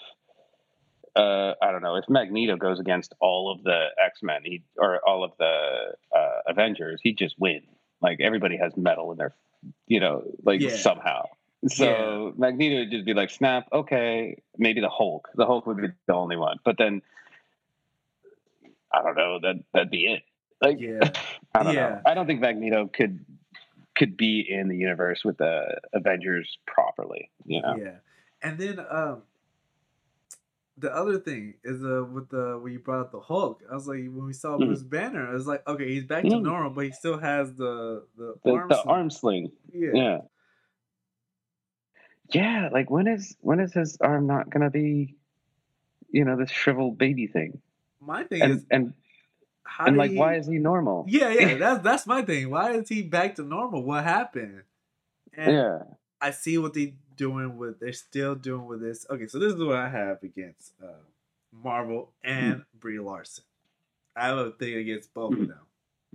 uh, I don't know if Magneto goes against all of the X Men, he or all of the uh, Avengers, he'd just win. Like everybody has metal in their, you know, like Yeah. somehow. So Magneto would just be like, "Snap, okay." Maybe the Hulk. The Hulk would be the only one, but then I don't know. That that'd be it. Like yeah. I don't Yeah. know. I don't think Magneto could could be in the universe with the Avengers properly. You know. Yeah, and then um, the other thing is uh with the when you brought up the Hulk, I was like when we saw Mhm. Bruce Banner, I was like okay, he's back to Mm. normal, but he still has the the, the, arm. the sling. arm sling. Yeah. Yeah. Yeah, like when is when is his arm not gonna be, you know, this shriveled baby thing? My thing And is and how and like he, why is he normal? Yeah, yeah, that's that's my thing. Why is he back to normal? What happened? And Yeah. I see what they doing with. They're still doing with this. Okay, so this is what I have against uh, Marvel and Brie Larson. I have a thing against both of them.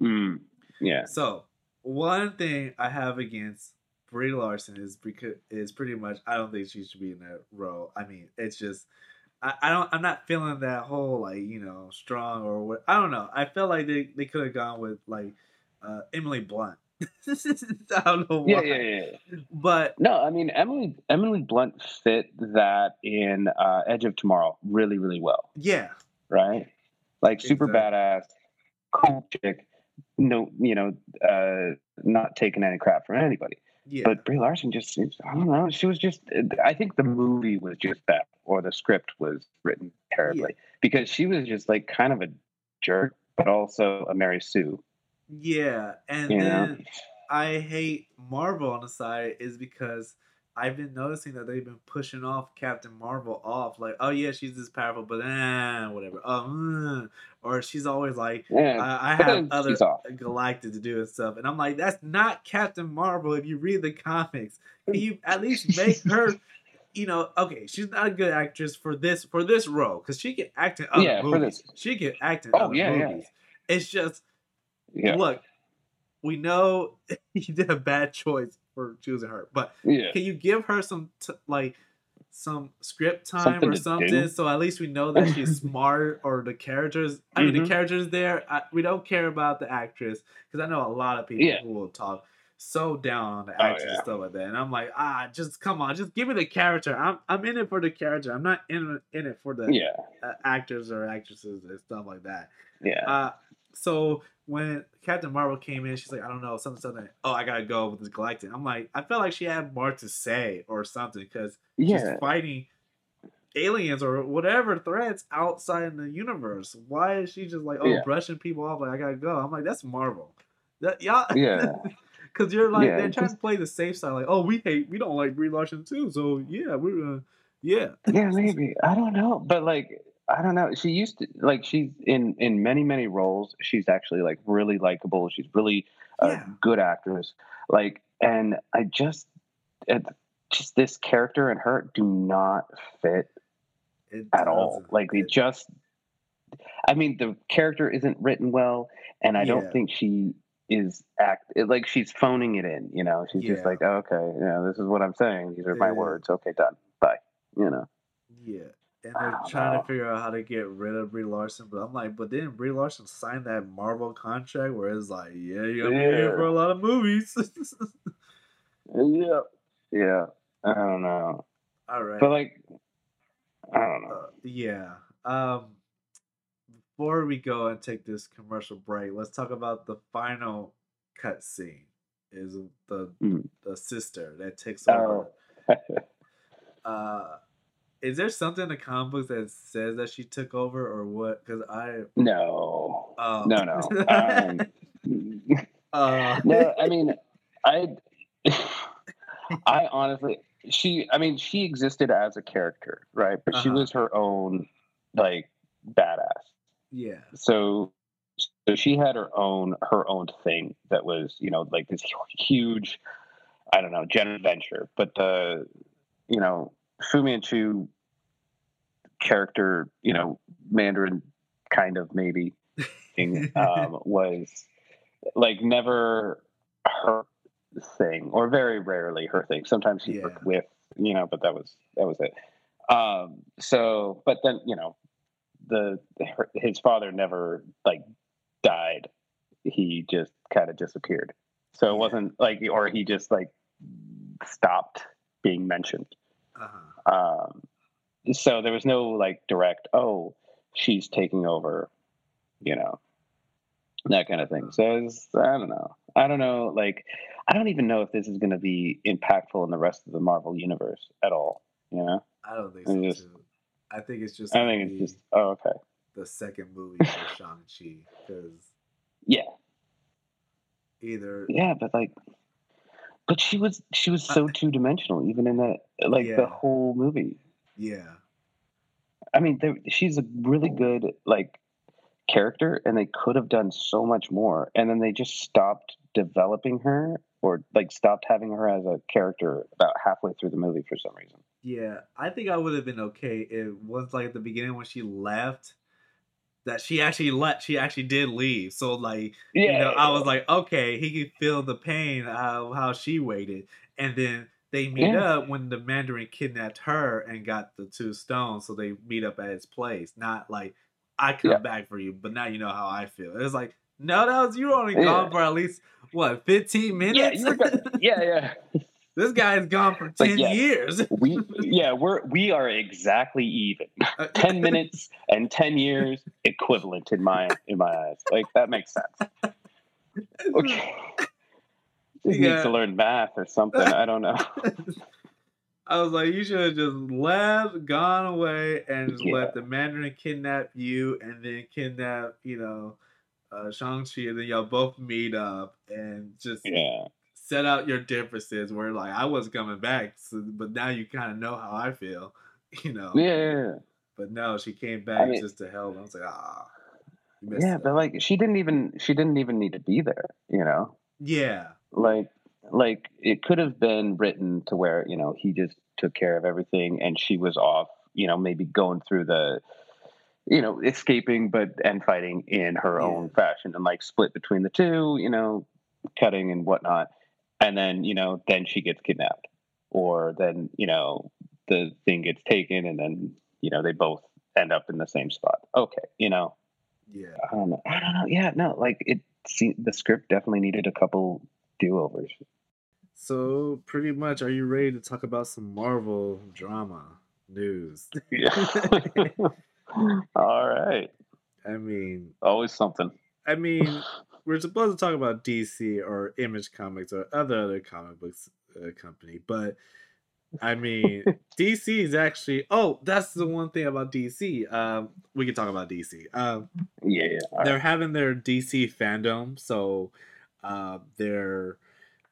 Mm, yeah. So one thing I have against Brie Larson is because is pretty much I don't think she should be in that role. I mean, it's just I, I don't I'm not feeling that whole like you know strong or what I don't know. I feel like they, they could have gone with like uh, Emily Blunt. I don't know Yeah, why, yeah, yeah. yeah. but No, I mean Emily Emily Blunt fit that in uh, Edge of Tomorrow really, really well, yeah, right? Like super Exactly. badass, cool chick, no, you know, uh, not taking any crap from anybody. yeah, But Brie Larson just seems, I don't know, she was just, I think the movie was just that, or the script was written terribly, because she was just like kind of a jerk, but also a Mary Sue, yeah. And you know? then I hate Marvel on the side is because I've been noticing that they've been pushing off Captain Marvel off like, oh yeah, she's this powerful, but eh, whatever. Oh, mm. or she's always like, Yeah, I, I have other. Galactic to do and stuff, and I'm like, that's not Captain Marvel. If you read the comics, can you at least make her? You know, okay, she's not a good actress for this for this role because she can act in other Yeah, movies. She can act in Oh, other yeah, yeah. movies. It's just Yeah, look, we know you did a bad choice for choosing her, but yeah. can you give her some t- like some script time Something or something do. so at least we know that she's smart or the characters i mean Mhm. the characters there I, we don't care about the actress because i know a lot of people Yeah. who will talk so down on the Oh, yeah. and stuff like that and i'm like ah just come on just give me the character i'm, I'm in it for the character i'm not in, it- in it for the Yeah, uh, actors or actresses and stuff like that yeah. uh, so when Captain Marvel came in, she's like, I don't know, something, something. Oh, I gotta go with this Galactic. I'm like, I felt like she had more to say or something because she's yeah, fighting aliens or whatever threats outside in the universe. Why is she just like, oh, Yeah. brushing people off? Like I gotta go. I'm like, that's Marvel. That y'all, yeah. because you're like Yeah, they're trying just- to play the safe side. Like, oh, we hate, we don't like Brie Larson too. So yeah, we're gonna, uh, yeah, Yeah, maybe. I don't know, but like I don't know. She used to like she's in in many many roles. She's actually like really likable. She's really a Yeah. good actress. Like, and I just it, just this character and her do not fit it at all. Like they just. I mean, the character isn't written well, and I Yeah. don't think she is act it, like she's phoning it in. You know, she's just like, oh, okay, yeah, this is what I'm saying. These are my Yeah. words. Okay, done. Bye. You know. Yeah. And they're trying know. to figure out how to get rid of Brie Larson, but I'm like, but didn't Brie Larson sign that Marvel contract where it's like, yeah, you're gonna be here for a lot of movies. Yeah. Yeah. I don't know. All right. But like I don't know. Uh, yeah. Um before we go and take this commercial break, let's talk about the final cut scene. Is the Mm. the sister that takes Oh. over. Uh is there something in the comic books that says that she took over or what? Because I no. oh No, no. Um, uh no, I mean I I honestly she I mean she existed as a character, right? But she Uh-huh. was her own like badass. yeah. So so she had her own her own thing that was, you know, like this huge I don't know, gen adventure. But the you know, Fu Manchu character, you know, Mandarin kind of maybe thing um, was like never her thing, or very rarely her thing. Sometimes she Yeah. worked with, you know, but that was that was it. Um, so, but then you know, the her, his father never like died. He just kind of disappeared. So it wasn't like, or he just like stopped being mentioned. Uh-huh. Um, so there was no like direct, oh, she's taking over, you know, that kind of thing. So it's, I don't know. I don't know. Like, I don't even know if this is going to be impactful in the rest of the Marvel universe at all. You know, I don't think I so just- too. I think it's just I think it's just, oh, okay. the second movie for Shang-Chi because Yeah. either Yeah. But like, but she was, she was so two dimensional, even in that, like Yeah. the whole movie. yeah. I mean, there, she's a really good like character, and they could have done so much more, and then they just stopped developing her, or like stopped having her as a character about halfway through the movie for some reason. Yeah, I think I would have been okay if once like at the beginning when she left, that she actually let she actually did leave. So like yeah, you know, I was like, okay, he could feel the pain of how she waited, and then they meet yeah. up when the Mandarin kidnapped her and got the two stones. So they meet up at his place. Not like I come yeah. back for you, but now you know how I feel. It's like no, that was you were only gone for at least what fifteen minutes. Yeah, yeah, yeah. This guy's gone for ten yeah, years. we yeah, we're we are exactly even. Uh, ten minutes and ten years equivalent in my in my eyes. Like that makes sense. Okay. Just yeah. needs to learn math or something. I don't know. I was like, you should have just left, gone away, and just yeah. let the Mandarin kidnap you, and then kidnap, you know, uh, Shang-Chi, and then y'all both meet up and just yeah set out your differences where like I was coming back, so, but now you kind of know how I feel, you know. Yeah. But no, she came back I mean, just to help. I was like, ah. Yeah, but like she didn't even she didn't even need to be there, you know. Yeah. Like like it could have been written to where you know he just took care of everything and she was off, you know, maybe going through the you know escaping but and fighting in her yeah. own fashion and like split between the two you know cutting and whatnot and then you know then she gets kidnapped or then you know the thing gets taken and then you know they both end up in the same spot. Okay you know? Yeah. I don't know i don't know yeah no like it see, the script definitely needed a couple do-overs. So pretty much are you ready to talk about some marvel drama news? Yeah. All right. I mean always something. I mean we're supposed to talk about DC or Image Comics or other other comic books uh, company, but I mean DC is actually. Oh, that's the one thing about DC. Um, we can talk about DC. Um, yeah, yeah they're having their DC FanDome, so uh, they're.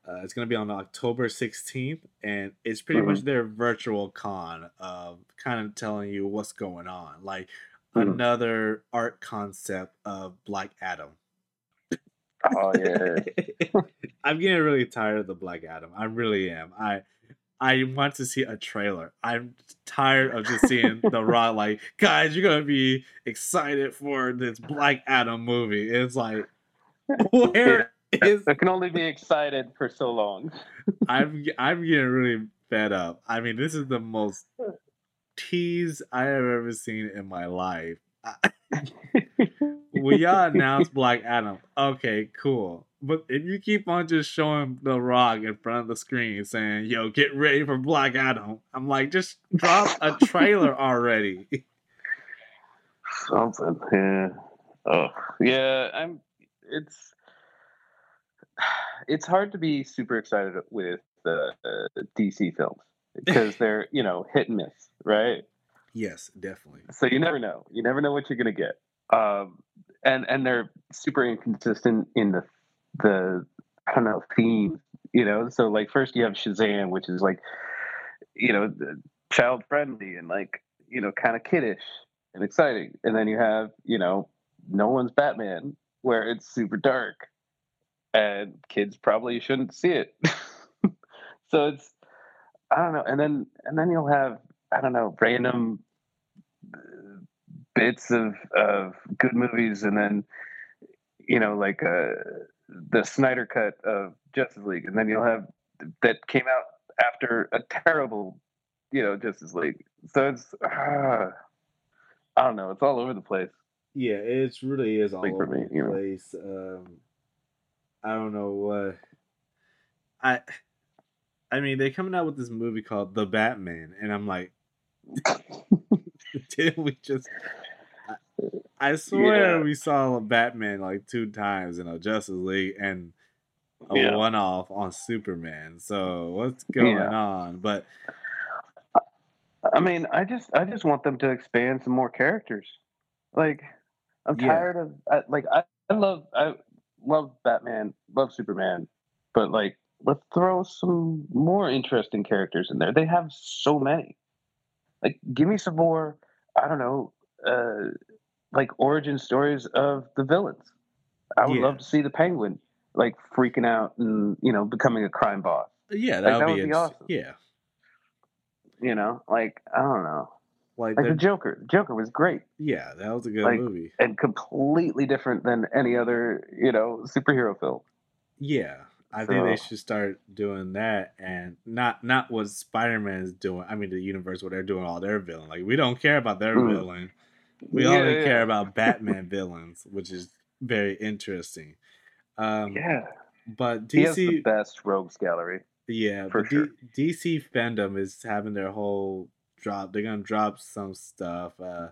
Uh, it's going to be on October 16th, and it's pretty mm-hmm. much their virtual con of kind of telling you what's going on. Like mm-hmm. another art concept of Black Adam. Oh yeah. I'm getting really tired of the Black Adam. I really am. I I want to see a trailer. I'm tired of just seeing the raw like, guys, you're gonna be excited for this Black Adam movie. It's like where is I can only be excited for so long. I'm I'm getting really fed up. I mean, this is the most tease I have ever seen in my life. we y'all announce Black Adam. Okay, cool. But if you keep on just showing The Rock in front of the screen saying, yo, get ready for Black Adam, I'm like, just drop a trailer already. Something, yeah. Oh, yeah, I'm, it's, it's hard to be super excited with the uh, DC films because they're, you know, hit and miss, right? Yes, definitely. So you never know. You never know what you're gonna get. Um, and and they're super inconsistent in the the don't know theme. You know, so like first you have Shazam, which is like you know child friendly and like you know kind of kiddish and exciting, and then you have you know Nolan's Batman, where it's super dark, and kids probably shouldn't see it. so it's I don't know, and then and then you'll have I don't know, random uh, bits of of good movies, and then you know, like uh, the Snyder cut of Justice League, and then you'll have that came out after a terrible, you know, Justice League. So it's uh, I don't know, it's all over the place. Yeah, it really is all over me, the place. Um, I don't know what I. I mean, they're coming out with this movie called The Batman, and I'm like, did we just? I, I swear yeah. we saw Batman like two times in a Justice League and a yeah. one-off on Superman. So what's going yeah. on? But I mean, I just I just want them to expand some more characters. Like I'm tired of I, like I, I love I love Batman, love Superman, but like let's throw some more interesting characters in there. They have so many. Like, give me some more. I don't know, uh, like origin stories of the villains. I would yeah. love to see the Penguin like freaking out and you know becoming a crime boss. Yeah, that, like, would, that would be, be awesome. Yeah, you know, like I don't know. Like, Like the the Joker. Joker was great yeah, that was a good Like- movie. and completely different than any other, you know, superhero film. Yeah, I think they should start doing that, and not not what Spider Man is doing. I mean, the universe where they're doing all their villain. Like we don't care about their Mm. villain. We Yeah, only yeah. care about Batman villains, which is very interesting. Um, Yeah. but has the DC, best rogues gallery. yeah, for but D- sure. DC FanDome is having their whole drop. They're gonna drop some stuff. Uh,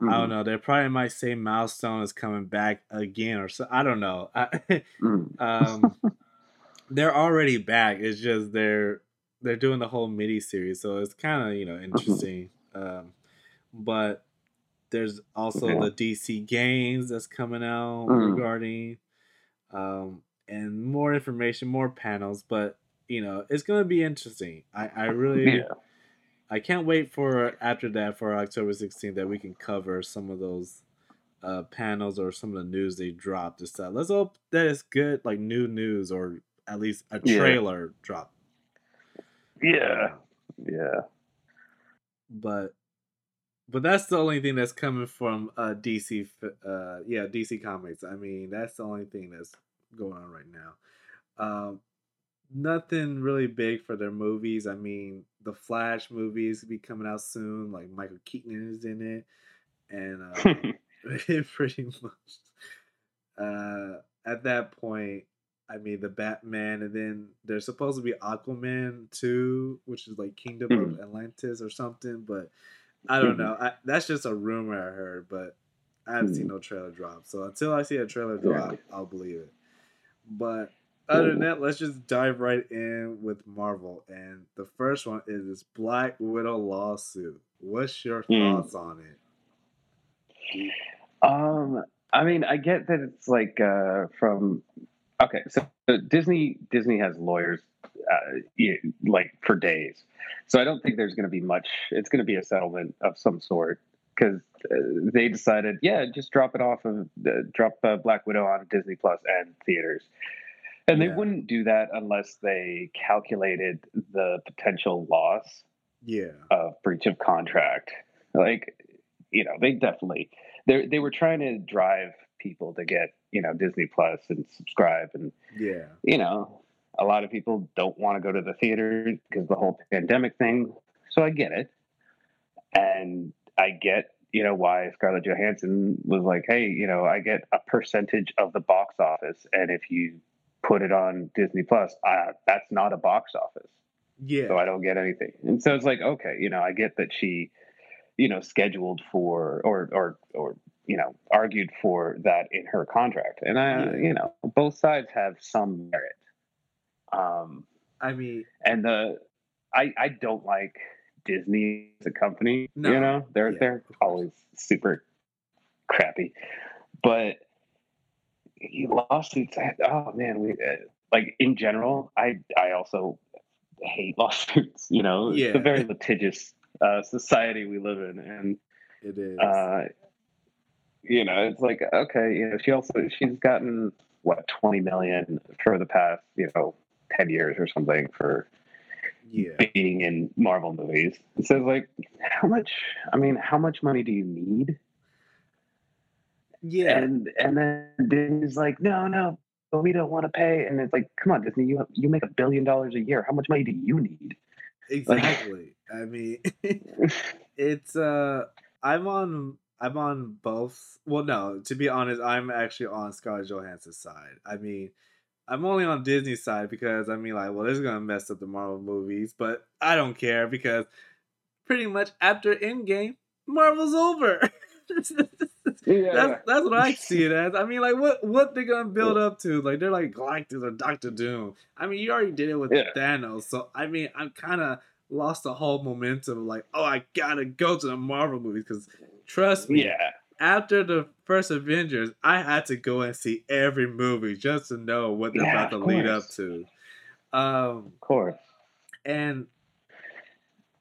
I Mm-hmm. don't know. They probably might say Milestone is coming back again, or so. I don't know. I, Mm. um, they're already back. It's just they're they're doing the whole mini series, so it's kind of you know interesting. Um, but there's also the DC games that's coming out Mm. regarding, um, and more information, more panels. But you know, it's gonna be interesting. I I really Yeah. I can't wait for after that for October 16th that we can cover some of those uh, panels or some of the news they dropped and stuff. Let's hope that it's good, like new news or at least a Yeah. trailer drop. Yeah. Yeah. But but that's the only thing that's coming from uh, DC. Uh, yeah, DC Comics. I mean, that's the only thing that's going on right now. Um, nothing really big for their movies. I mean, the Flash movies be coming out soon. Like Michael Keaton is in it, and uh, pretty much uh, at that point, I mean, the Batman, and then there's supposed to be Aquaman too, which is like Kingdom of Atlantis or something. But I don't know. I, that's just a rumor I heard, but I haven't seen no trailer drop. So until I see a trailer Yeah. drop, I'll believe it. But other than that, let's just dive right in with Marvel. And the first one is this Black Widow lawsuit. What's your Mm. thoughts on it? Um, I mean, I get that it's like uh, from okay, so so Disney Disney has lawyers uh, like for days, so I don't think there's going to be much. It's going to be a settlement of some sort because uh, they decided, yeah, just drop it off of uh, drop uh, Black Widow on Disney Plus and theaters. And they Yeah. wouldn't do that unless they calculated the potential loss Yeah. of breach of contract. Like, you know, they definitely they they were trying to drive people to get you know Disney Plus and subscribe, and Yeah. you know, a lot of people don't want to go to the theater because the whole pandemic thing. So I get it, and I get you know why Scarlett Johansson was like, hey, you know, I get a percentage of the box office, and if you put it on Disney Plus, uh, that's not a box office Yeah. so I don't get anything. And so it's like, okay, you know, I get that she, you know, scheduled for or or or you know, argued for that in her contract. And I, Yeah. you know, both sides have some merit. Um, I mean, and the I I don't like Disney as a company. No. You know, they're Yeah, they're always super crappy, but lawsuits. I- Oh man, we uh, like in general. I I also hate lawsuits. You know, it's a very litigious uh, society we live in, and it is. uh, you know, it's like okay, you know, she also she's gotten what twenty million for the past you know ten years or something for yeah. being in Marvel movies. So it's like, how much? I mean, how much money do you need? Yeah. And and then Disney's like, no, no, but we don't want to pay. And it's like, come on, Disney, you you make a billion dollars a year. How much money do you need? Exactly. I mean, it's uh, I'm on I'm on both. Well, no, to be honest, I'm actually on Scarlett Johansson's side. I mean, I'm only on Disney's side because I mean, like, well, this is gonna mess up the Marvel movies, but I don't care because pretty much after Endgame, Marvel's over. yeah, That's that's what I see it as. I mean, like, what what they gonna build up to? Like, they're like Galactus or Doctor Doom. I mean, you already did it with Yeah. Thanos, so I mean, I'm kind of lost the whole momentum. Like, oh, I gotta go to the Marvel movies because trust me, yeah, after the first Avengers, I had to go and see every movie just to know what they're Yeah, about to lead up to. Um, of course. and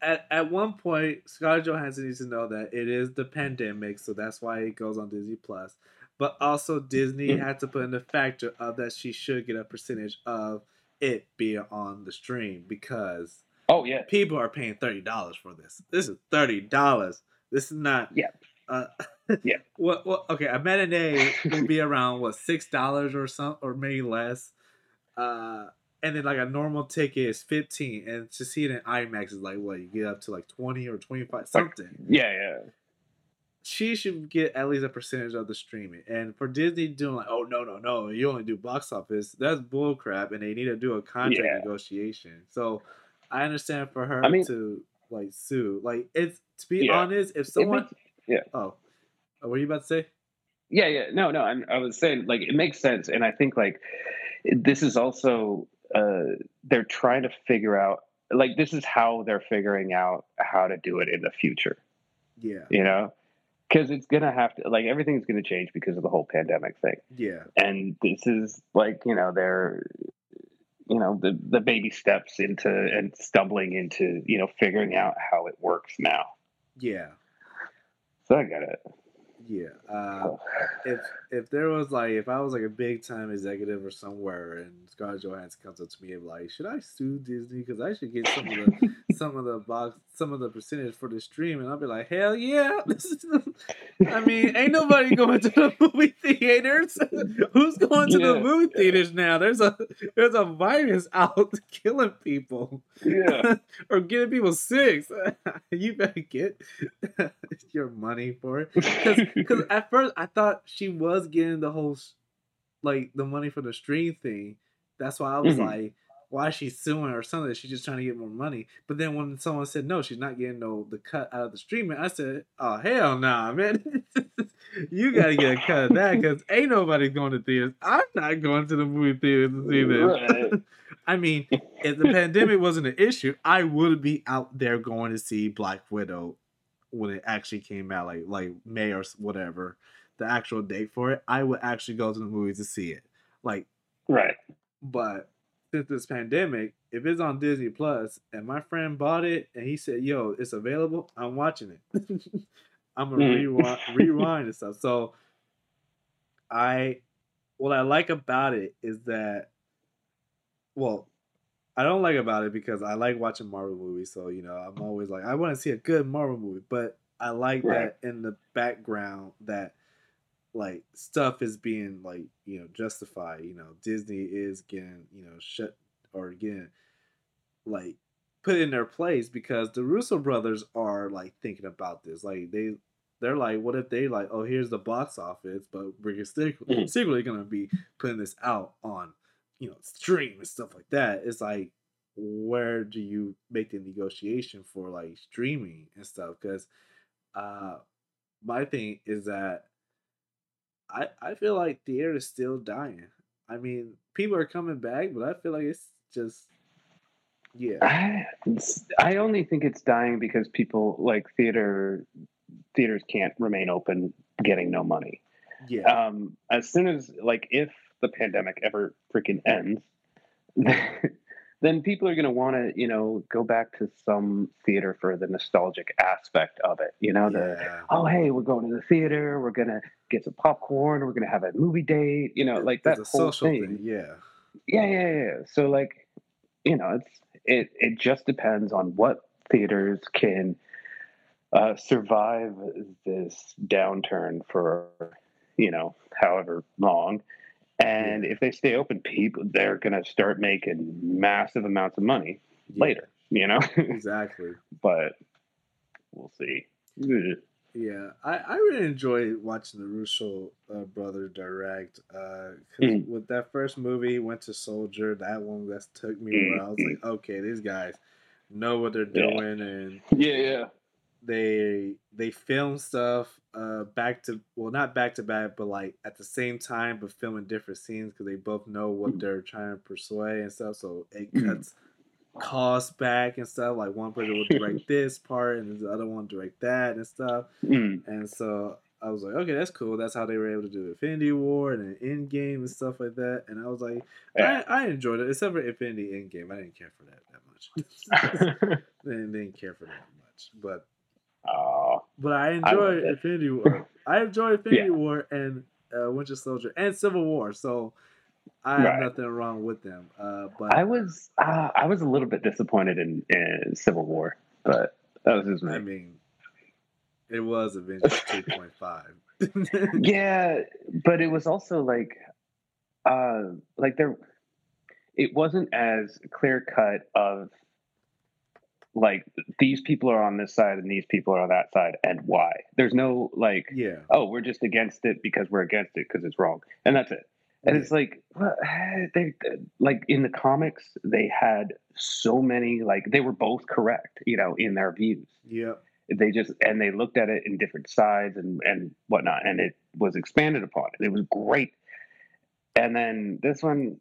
at, at one point, Scarlett Johansson needs to know that it is the pandemic, so that's why it goes on Disney Plus. But also, Disney Mm. had to put in the factor of that she should get a percentage of it being on the stream because Oh yeah, people are paying thirty dollars for this. This is thirty dollars This is not. Yeah. Uh, Yeah. What? What? Okay, a matinee would be around what six dollars or some, or maybe less. Uh, and then like a normal ticket is fifteen, and to see it in IMAX is like what you get up to like twenty or twenty five something. Yeah, yeah. she should get at least a percentage of the streaming. And for Disney doing like, oh no no no, you only do box office. That's bull crap, and they need to do a contract Yeah. negotiation. So I understand for her I mean- to like sue. Like it's to be Yeah. honest, if someone, makes- yeah. oh, oh, what are you about to say? Yeah, yeah. No, no. I'm, I was saying like it makes sense, and I think like this is also uh, they're trying to figure out like this is how they're figuring out how to do it in the future. Yeah, You know, because it's gonna have to like everything's gonna change because of the whole pandemic thing, yeah, and this is like you know they're you know the the baby steps into and stumbling into you know figuring out how it works now. yeah, So I get it. Yeah. Uh, if if there was like if I was like a big time executive or somewhere and Scarlett Johansson comes up to me and like, should I sue Disney because I should get some of the some of the box some of the percentage for the stream and I'll be like, hell yeah. This is I mean, ain't nobody going to the movie theaters. Who's going to the Yeah. movie theaters now? There's a there's a virus out killing people yeah. or getting people sick. you better get your money for it. Because at first I thought she was getting the whole, like the money for the stream thing. That's why I was Mhm. like, why is she suing or something? She's just trying to get more money. But then when someone said no, she's not getting no the cut out of the streaming, I said, oh hell nah, man, you gotta get a cut of that because ain't nobody going to theaters. I'm not going to the movie theaters to see this. Right. I mean, if the pandemic wasn't an issue, I would be out there going to see Black Widow when it actually came out, like like May or whatever, the actual date for it. I would actually go to the movies to see it. Like, Right. but since this pandemic, if it's on Disney Plus and my friend bought it and he said, "Yo, it's available," I'm watching it. I'm gonna Mm. rewind, rewind and stuff. So, I what I like about it is that, well, I don't like about it because I like watching Marvel movies. So you know, I'm always like, I want to see a good Marvel movie, but I like Right. that in the background that like stuff is being like you know justified. You know, Disney is getting you know shut or getting like put in their place because the Russo brothers are like thinking about this. Like they they're like, what if they like, oh, here's the box office, but we're still Mhm. secretly gonna be putting this out on you know stream and stuff like that. It's like where do you make the negotiation for like streaming and stuff? Because uh my thing is that I I feel like theater is still dying. I mean, people are coming back, but I feel like it's just yeah. I, I only think it's dying because people like theater theaters can't remain open getting no money. Yeah. Um, as soon as like if the pandemic ever freaking ends, then people are going to want to you know go back to some theater for the nostalgic aspect of it. You know the yeah. oh hey we're going to the theater we're gonna get some popcorn we're gonna have a movie date you know like that whole social thing. thing. Yeah. yeah yeah yeah so like you know it's it it just depends on what theaters can uh, survive this downturn for you know however long and if they stay open people they're gonna start making massive amounts of money yeah. later you know Exactly. but we'll see Yeah, I, I really enjoy watching the Russo uh, brothers direct. Uh, Mm. with that first movie, Winter Soldier, that one that took me where I was like, okay, these guys know what they're Yeah. doing, and yeah yeah they they film stuff uh back to well not back to back but like at the same time but filming different scenes because they both know what Mhm. they're trying to persuade and stuff so it Mhm. cuts costs back and stuff like one person will direct this part and the other one direct that and stuff Mm. and so I was like, okay, that's cool. That's how they were able to do Infinity War and then Endgame and stuff like that. And I was like, Yeah. I, I enjoyed it, except for Infinity Endgame. I didn't care for that that much. didn't, didn't care for that much. But oh, but I I enjoy it. Infinity War. I enjoy Infinity Yeah. War and uh, Winter Soldier and Civil War. So I have Right. nothing wrong with them. Uh, but I was uh, I was a little bit disappointed in, in Civil War, but that was just me. I mean, It was Avengers 2.5. yeah, but it was also like, uh, like there, it wasn't as clear cut of like these people are on this side and these people are on that side and why. There's no like, yeah, oh, we're just against it because we're against it because it's wrong, and that's it. And Yeah. it's like, what- they like in the comics, they had so many like they were both correct, you know, in their views yeah they just and they looked at it in different sides and and whatnot and it was expanded upon it was great and then this one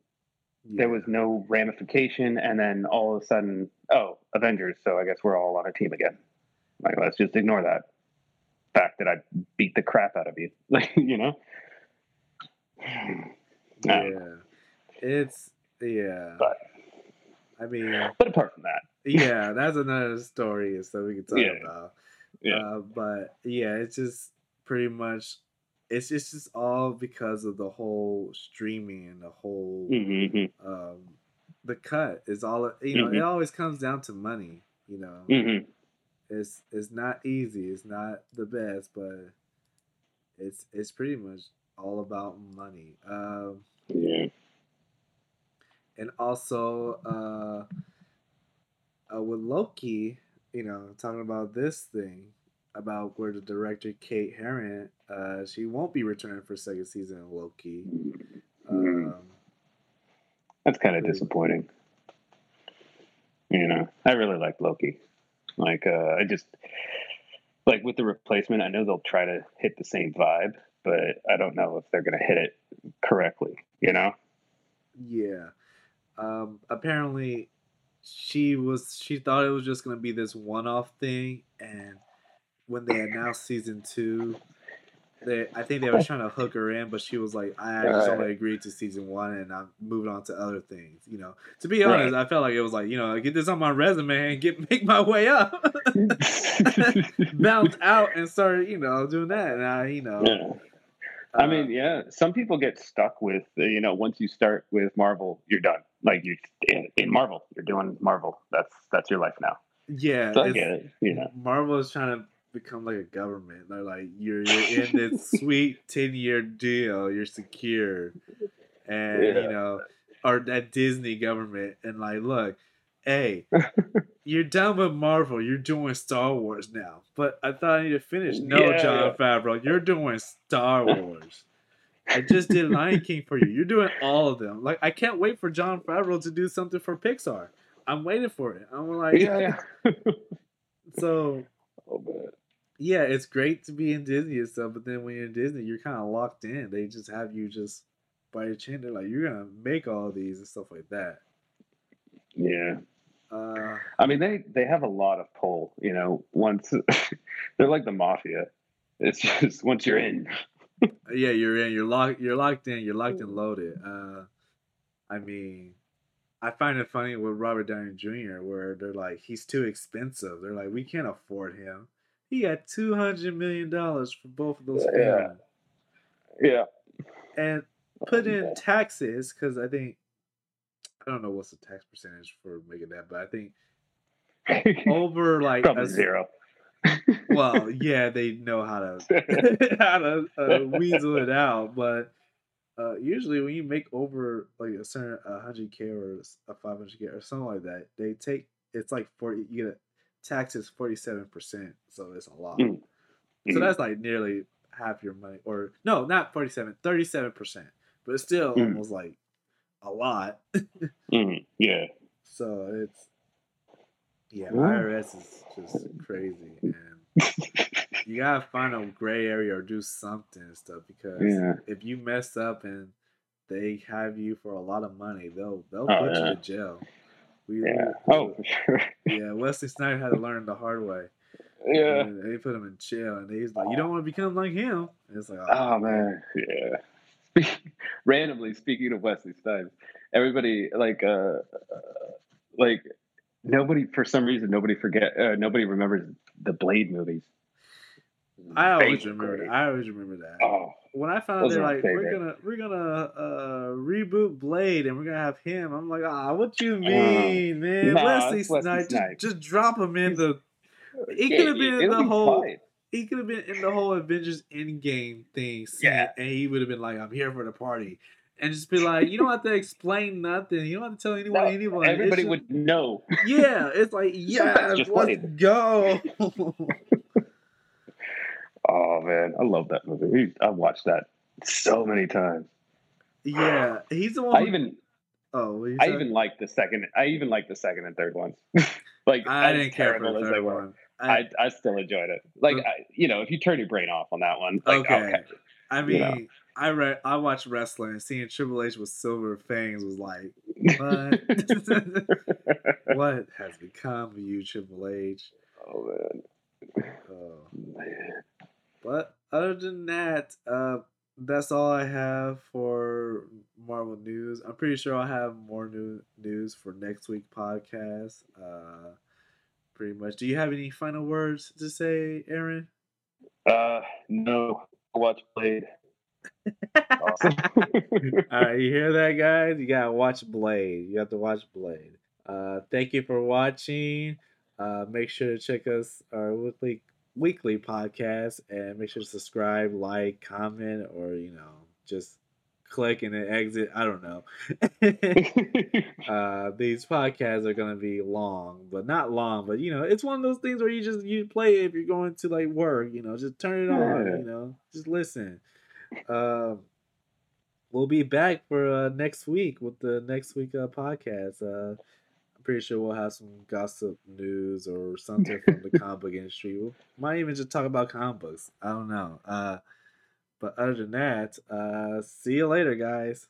there was no ramification and then all of a sudden oh avengers so i guess we're all on a team again like let's just ignore that fact that i beat the crap out of you like you know yeah. Um, It's yeah. But- I mean, but apart from that yeah, that's another story stuff we can talk Yeah. about. Yeah. Uh, but yeah, it's just pretty much it's just, it's just all because of the whole streaming and the whole mm-hmm, um the cut is all you know, it Mhm. always comes down to money, you know. mm-hmm. It's it's not easy, it's not the best, but it's it's pretty much all about money. Um yeah and also uh, uh, with Loki, you know, talking about this thing about where the director Kate Herron, uh, she won't be returning for second season of Loki. Mhm. Um, That's kind of disappointing. You know, I really like Loki. Like, uh, I just like with the replacement. I know they'll try to hit the same vibe, but I don't know if they're going to hit it correctly. You know? yeah. Um, apparently, she was she thought it was just gonna be this one-off thing, and when they announced season two, they I think they were trying to hook her in, but she was like, I just Right. only agreed to season one, and I'm moving on to other things. You know, to be Right. honest, I felt like it was like you know, get this on my resume and get make my way up, bounce out and start you know doing that, and I you know, yeah. I uh, mean, yeah. Some people get stuck with uh, you know once you start with Marvel, you're done. Like you in, in Marvel, you're doing Marvel. That's that's your life now. yeah, So I get it. You know? Marvel is trying to become like a government. They're like, you're, you're in this sweet 10 year deal, you're secure. And, Yeah. you know, or that Disney government. And, like, look, hey, you're done with Marvel. You're doing Star Wars now. But I thought I need to finish. No, Yeah, Jon. Favreau, you're doing Star Wars. I just did Lion King for you. You're doing all of them. Like, I can't wait for Jon Favreau to do something for Pixar. I'm waiting for it. I'm like, Yeah, yeah. so oh, man. Yeah, it's great to be in Disney and stuff, but then when you're in Disney, you're kind of locked in. They just have you just by your chin. They're like, you're gonna make all these and stuff like that. Yeah. Uh, I mean, they they have a lot of pull. You know, once they're like the mafia. It's just once you're in. yeah, you're in. You're locked. You're locked in. You're locked and loaded. Uh, I mean, I find it funny with Robert Downey Jr. where they're like, he's too expensive. They're like, we can't afford him. He got two hundred million dollars for both of those Yeah. films, Yeah. and put in taxes because I think I don't know what's the tax percentage for making that, but I think over like Probably a- zero. well, yeah, they know how to how to uh, weasel it out, but uh, usually when you make over like a certain a hundred k or a five hundred k or something like that, they take it's like forty. You get a taxes forty seven percent, so it's a lot. Mm. So Mhm. that's like nearly half your money, or no, not 47, 37 percent, but it's still Mm. almost like a lot. Mhm. Yeah. So it's yeah. IRS is just crazy, and you gotta find a gray area or do something and stuff because Yeah. if you mess up and they have you for a lot of money, they'll they'll Oh, put yeah. you to jail. We, Yeah. we- Oh, for sure. yeah. Wesley Snipes had to learn the hard way. Yeah. And they put him in jail, and he's like, "You don't want to become like him." And it's like, Oh man, yeah. Randomly speaking of Wesley Snipes, everybody like uh, uh like nobody for some reason nobody forget uh, nobody remembers the Blade movies. I always remember. That. I always remember that. Oh, when I found out they're like, we're gonna we're gonna uh reboot Blade and we're gonna have him. I'm like, ah, what you mean, man? Uh, nah, Wesley, it's Wesley Snipes, just, just drop him in the. He could have been in the be whole. fine. he could have been in the whole Avengers Endgame thing, yeah, and he would have been like, "I'm here for the party." and just be like, you don't have to explain nothing. You don't have to tell anyone, no, anyone. Everybody just, would know. Yeah, it's like, yeah, let's go. oh man, I love that movie. I've watched that so many times. Yeah, he's the one. I even. Oh, I even like the second. I even like the second and third ones. like I didn't care for the third one. I, I, I still enjoyed it. Like uh, I, you know, if you turn your brain off on that one, like, okay. I mean, you know. I read I watched wrestling and seeing Triple H with silver fangs was like, what? what has become of you, Triple H? Oh man. Oh man. But other than that, uh, that's all I have for Marvel news. I'm pretty sure I'll have more new news for next week podcast. Uh, pretty much. Do you have any final words to say, Aaron? Uh, no. Watch Blade. awesome. All right, you hear that, guys? You gotta watch Blade. You have to watch Blade. Uh, thank you for watching. Uh, make sure to check us our weekly weekly podcast and make sure to subscribe, like, comment, or you know, just click and then exit. I don't know. uh, these podcasts are gonna be long, but not long. But you know, it's one of those things where you just you play it if you're going to like work. You know, just turn it on. You know, just listen. Uh, we'll be back for uh, next week with the next week uh, podcast. I'm pretty sure we'll have some gossip news or something from the comic book industry. We might even just talk about comic books. I don't know. Uh, but other than that, uh, see you later, guys.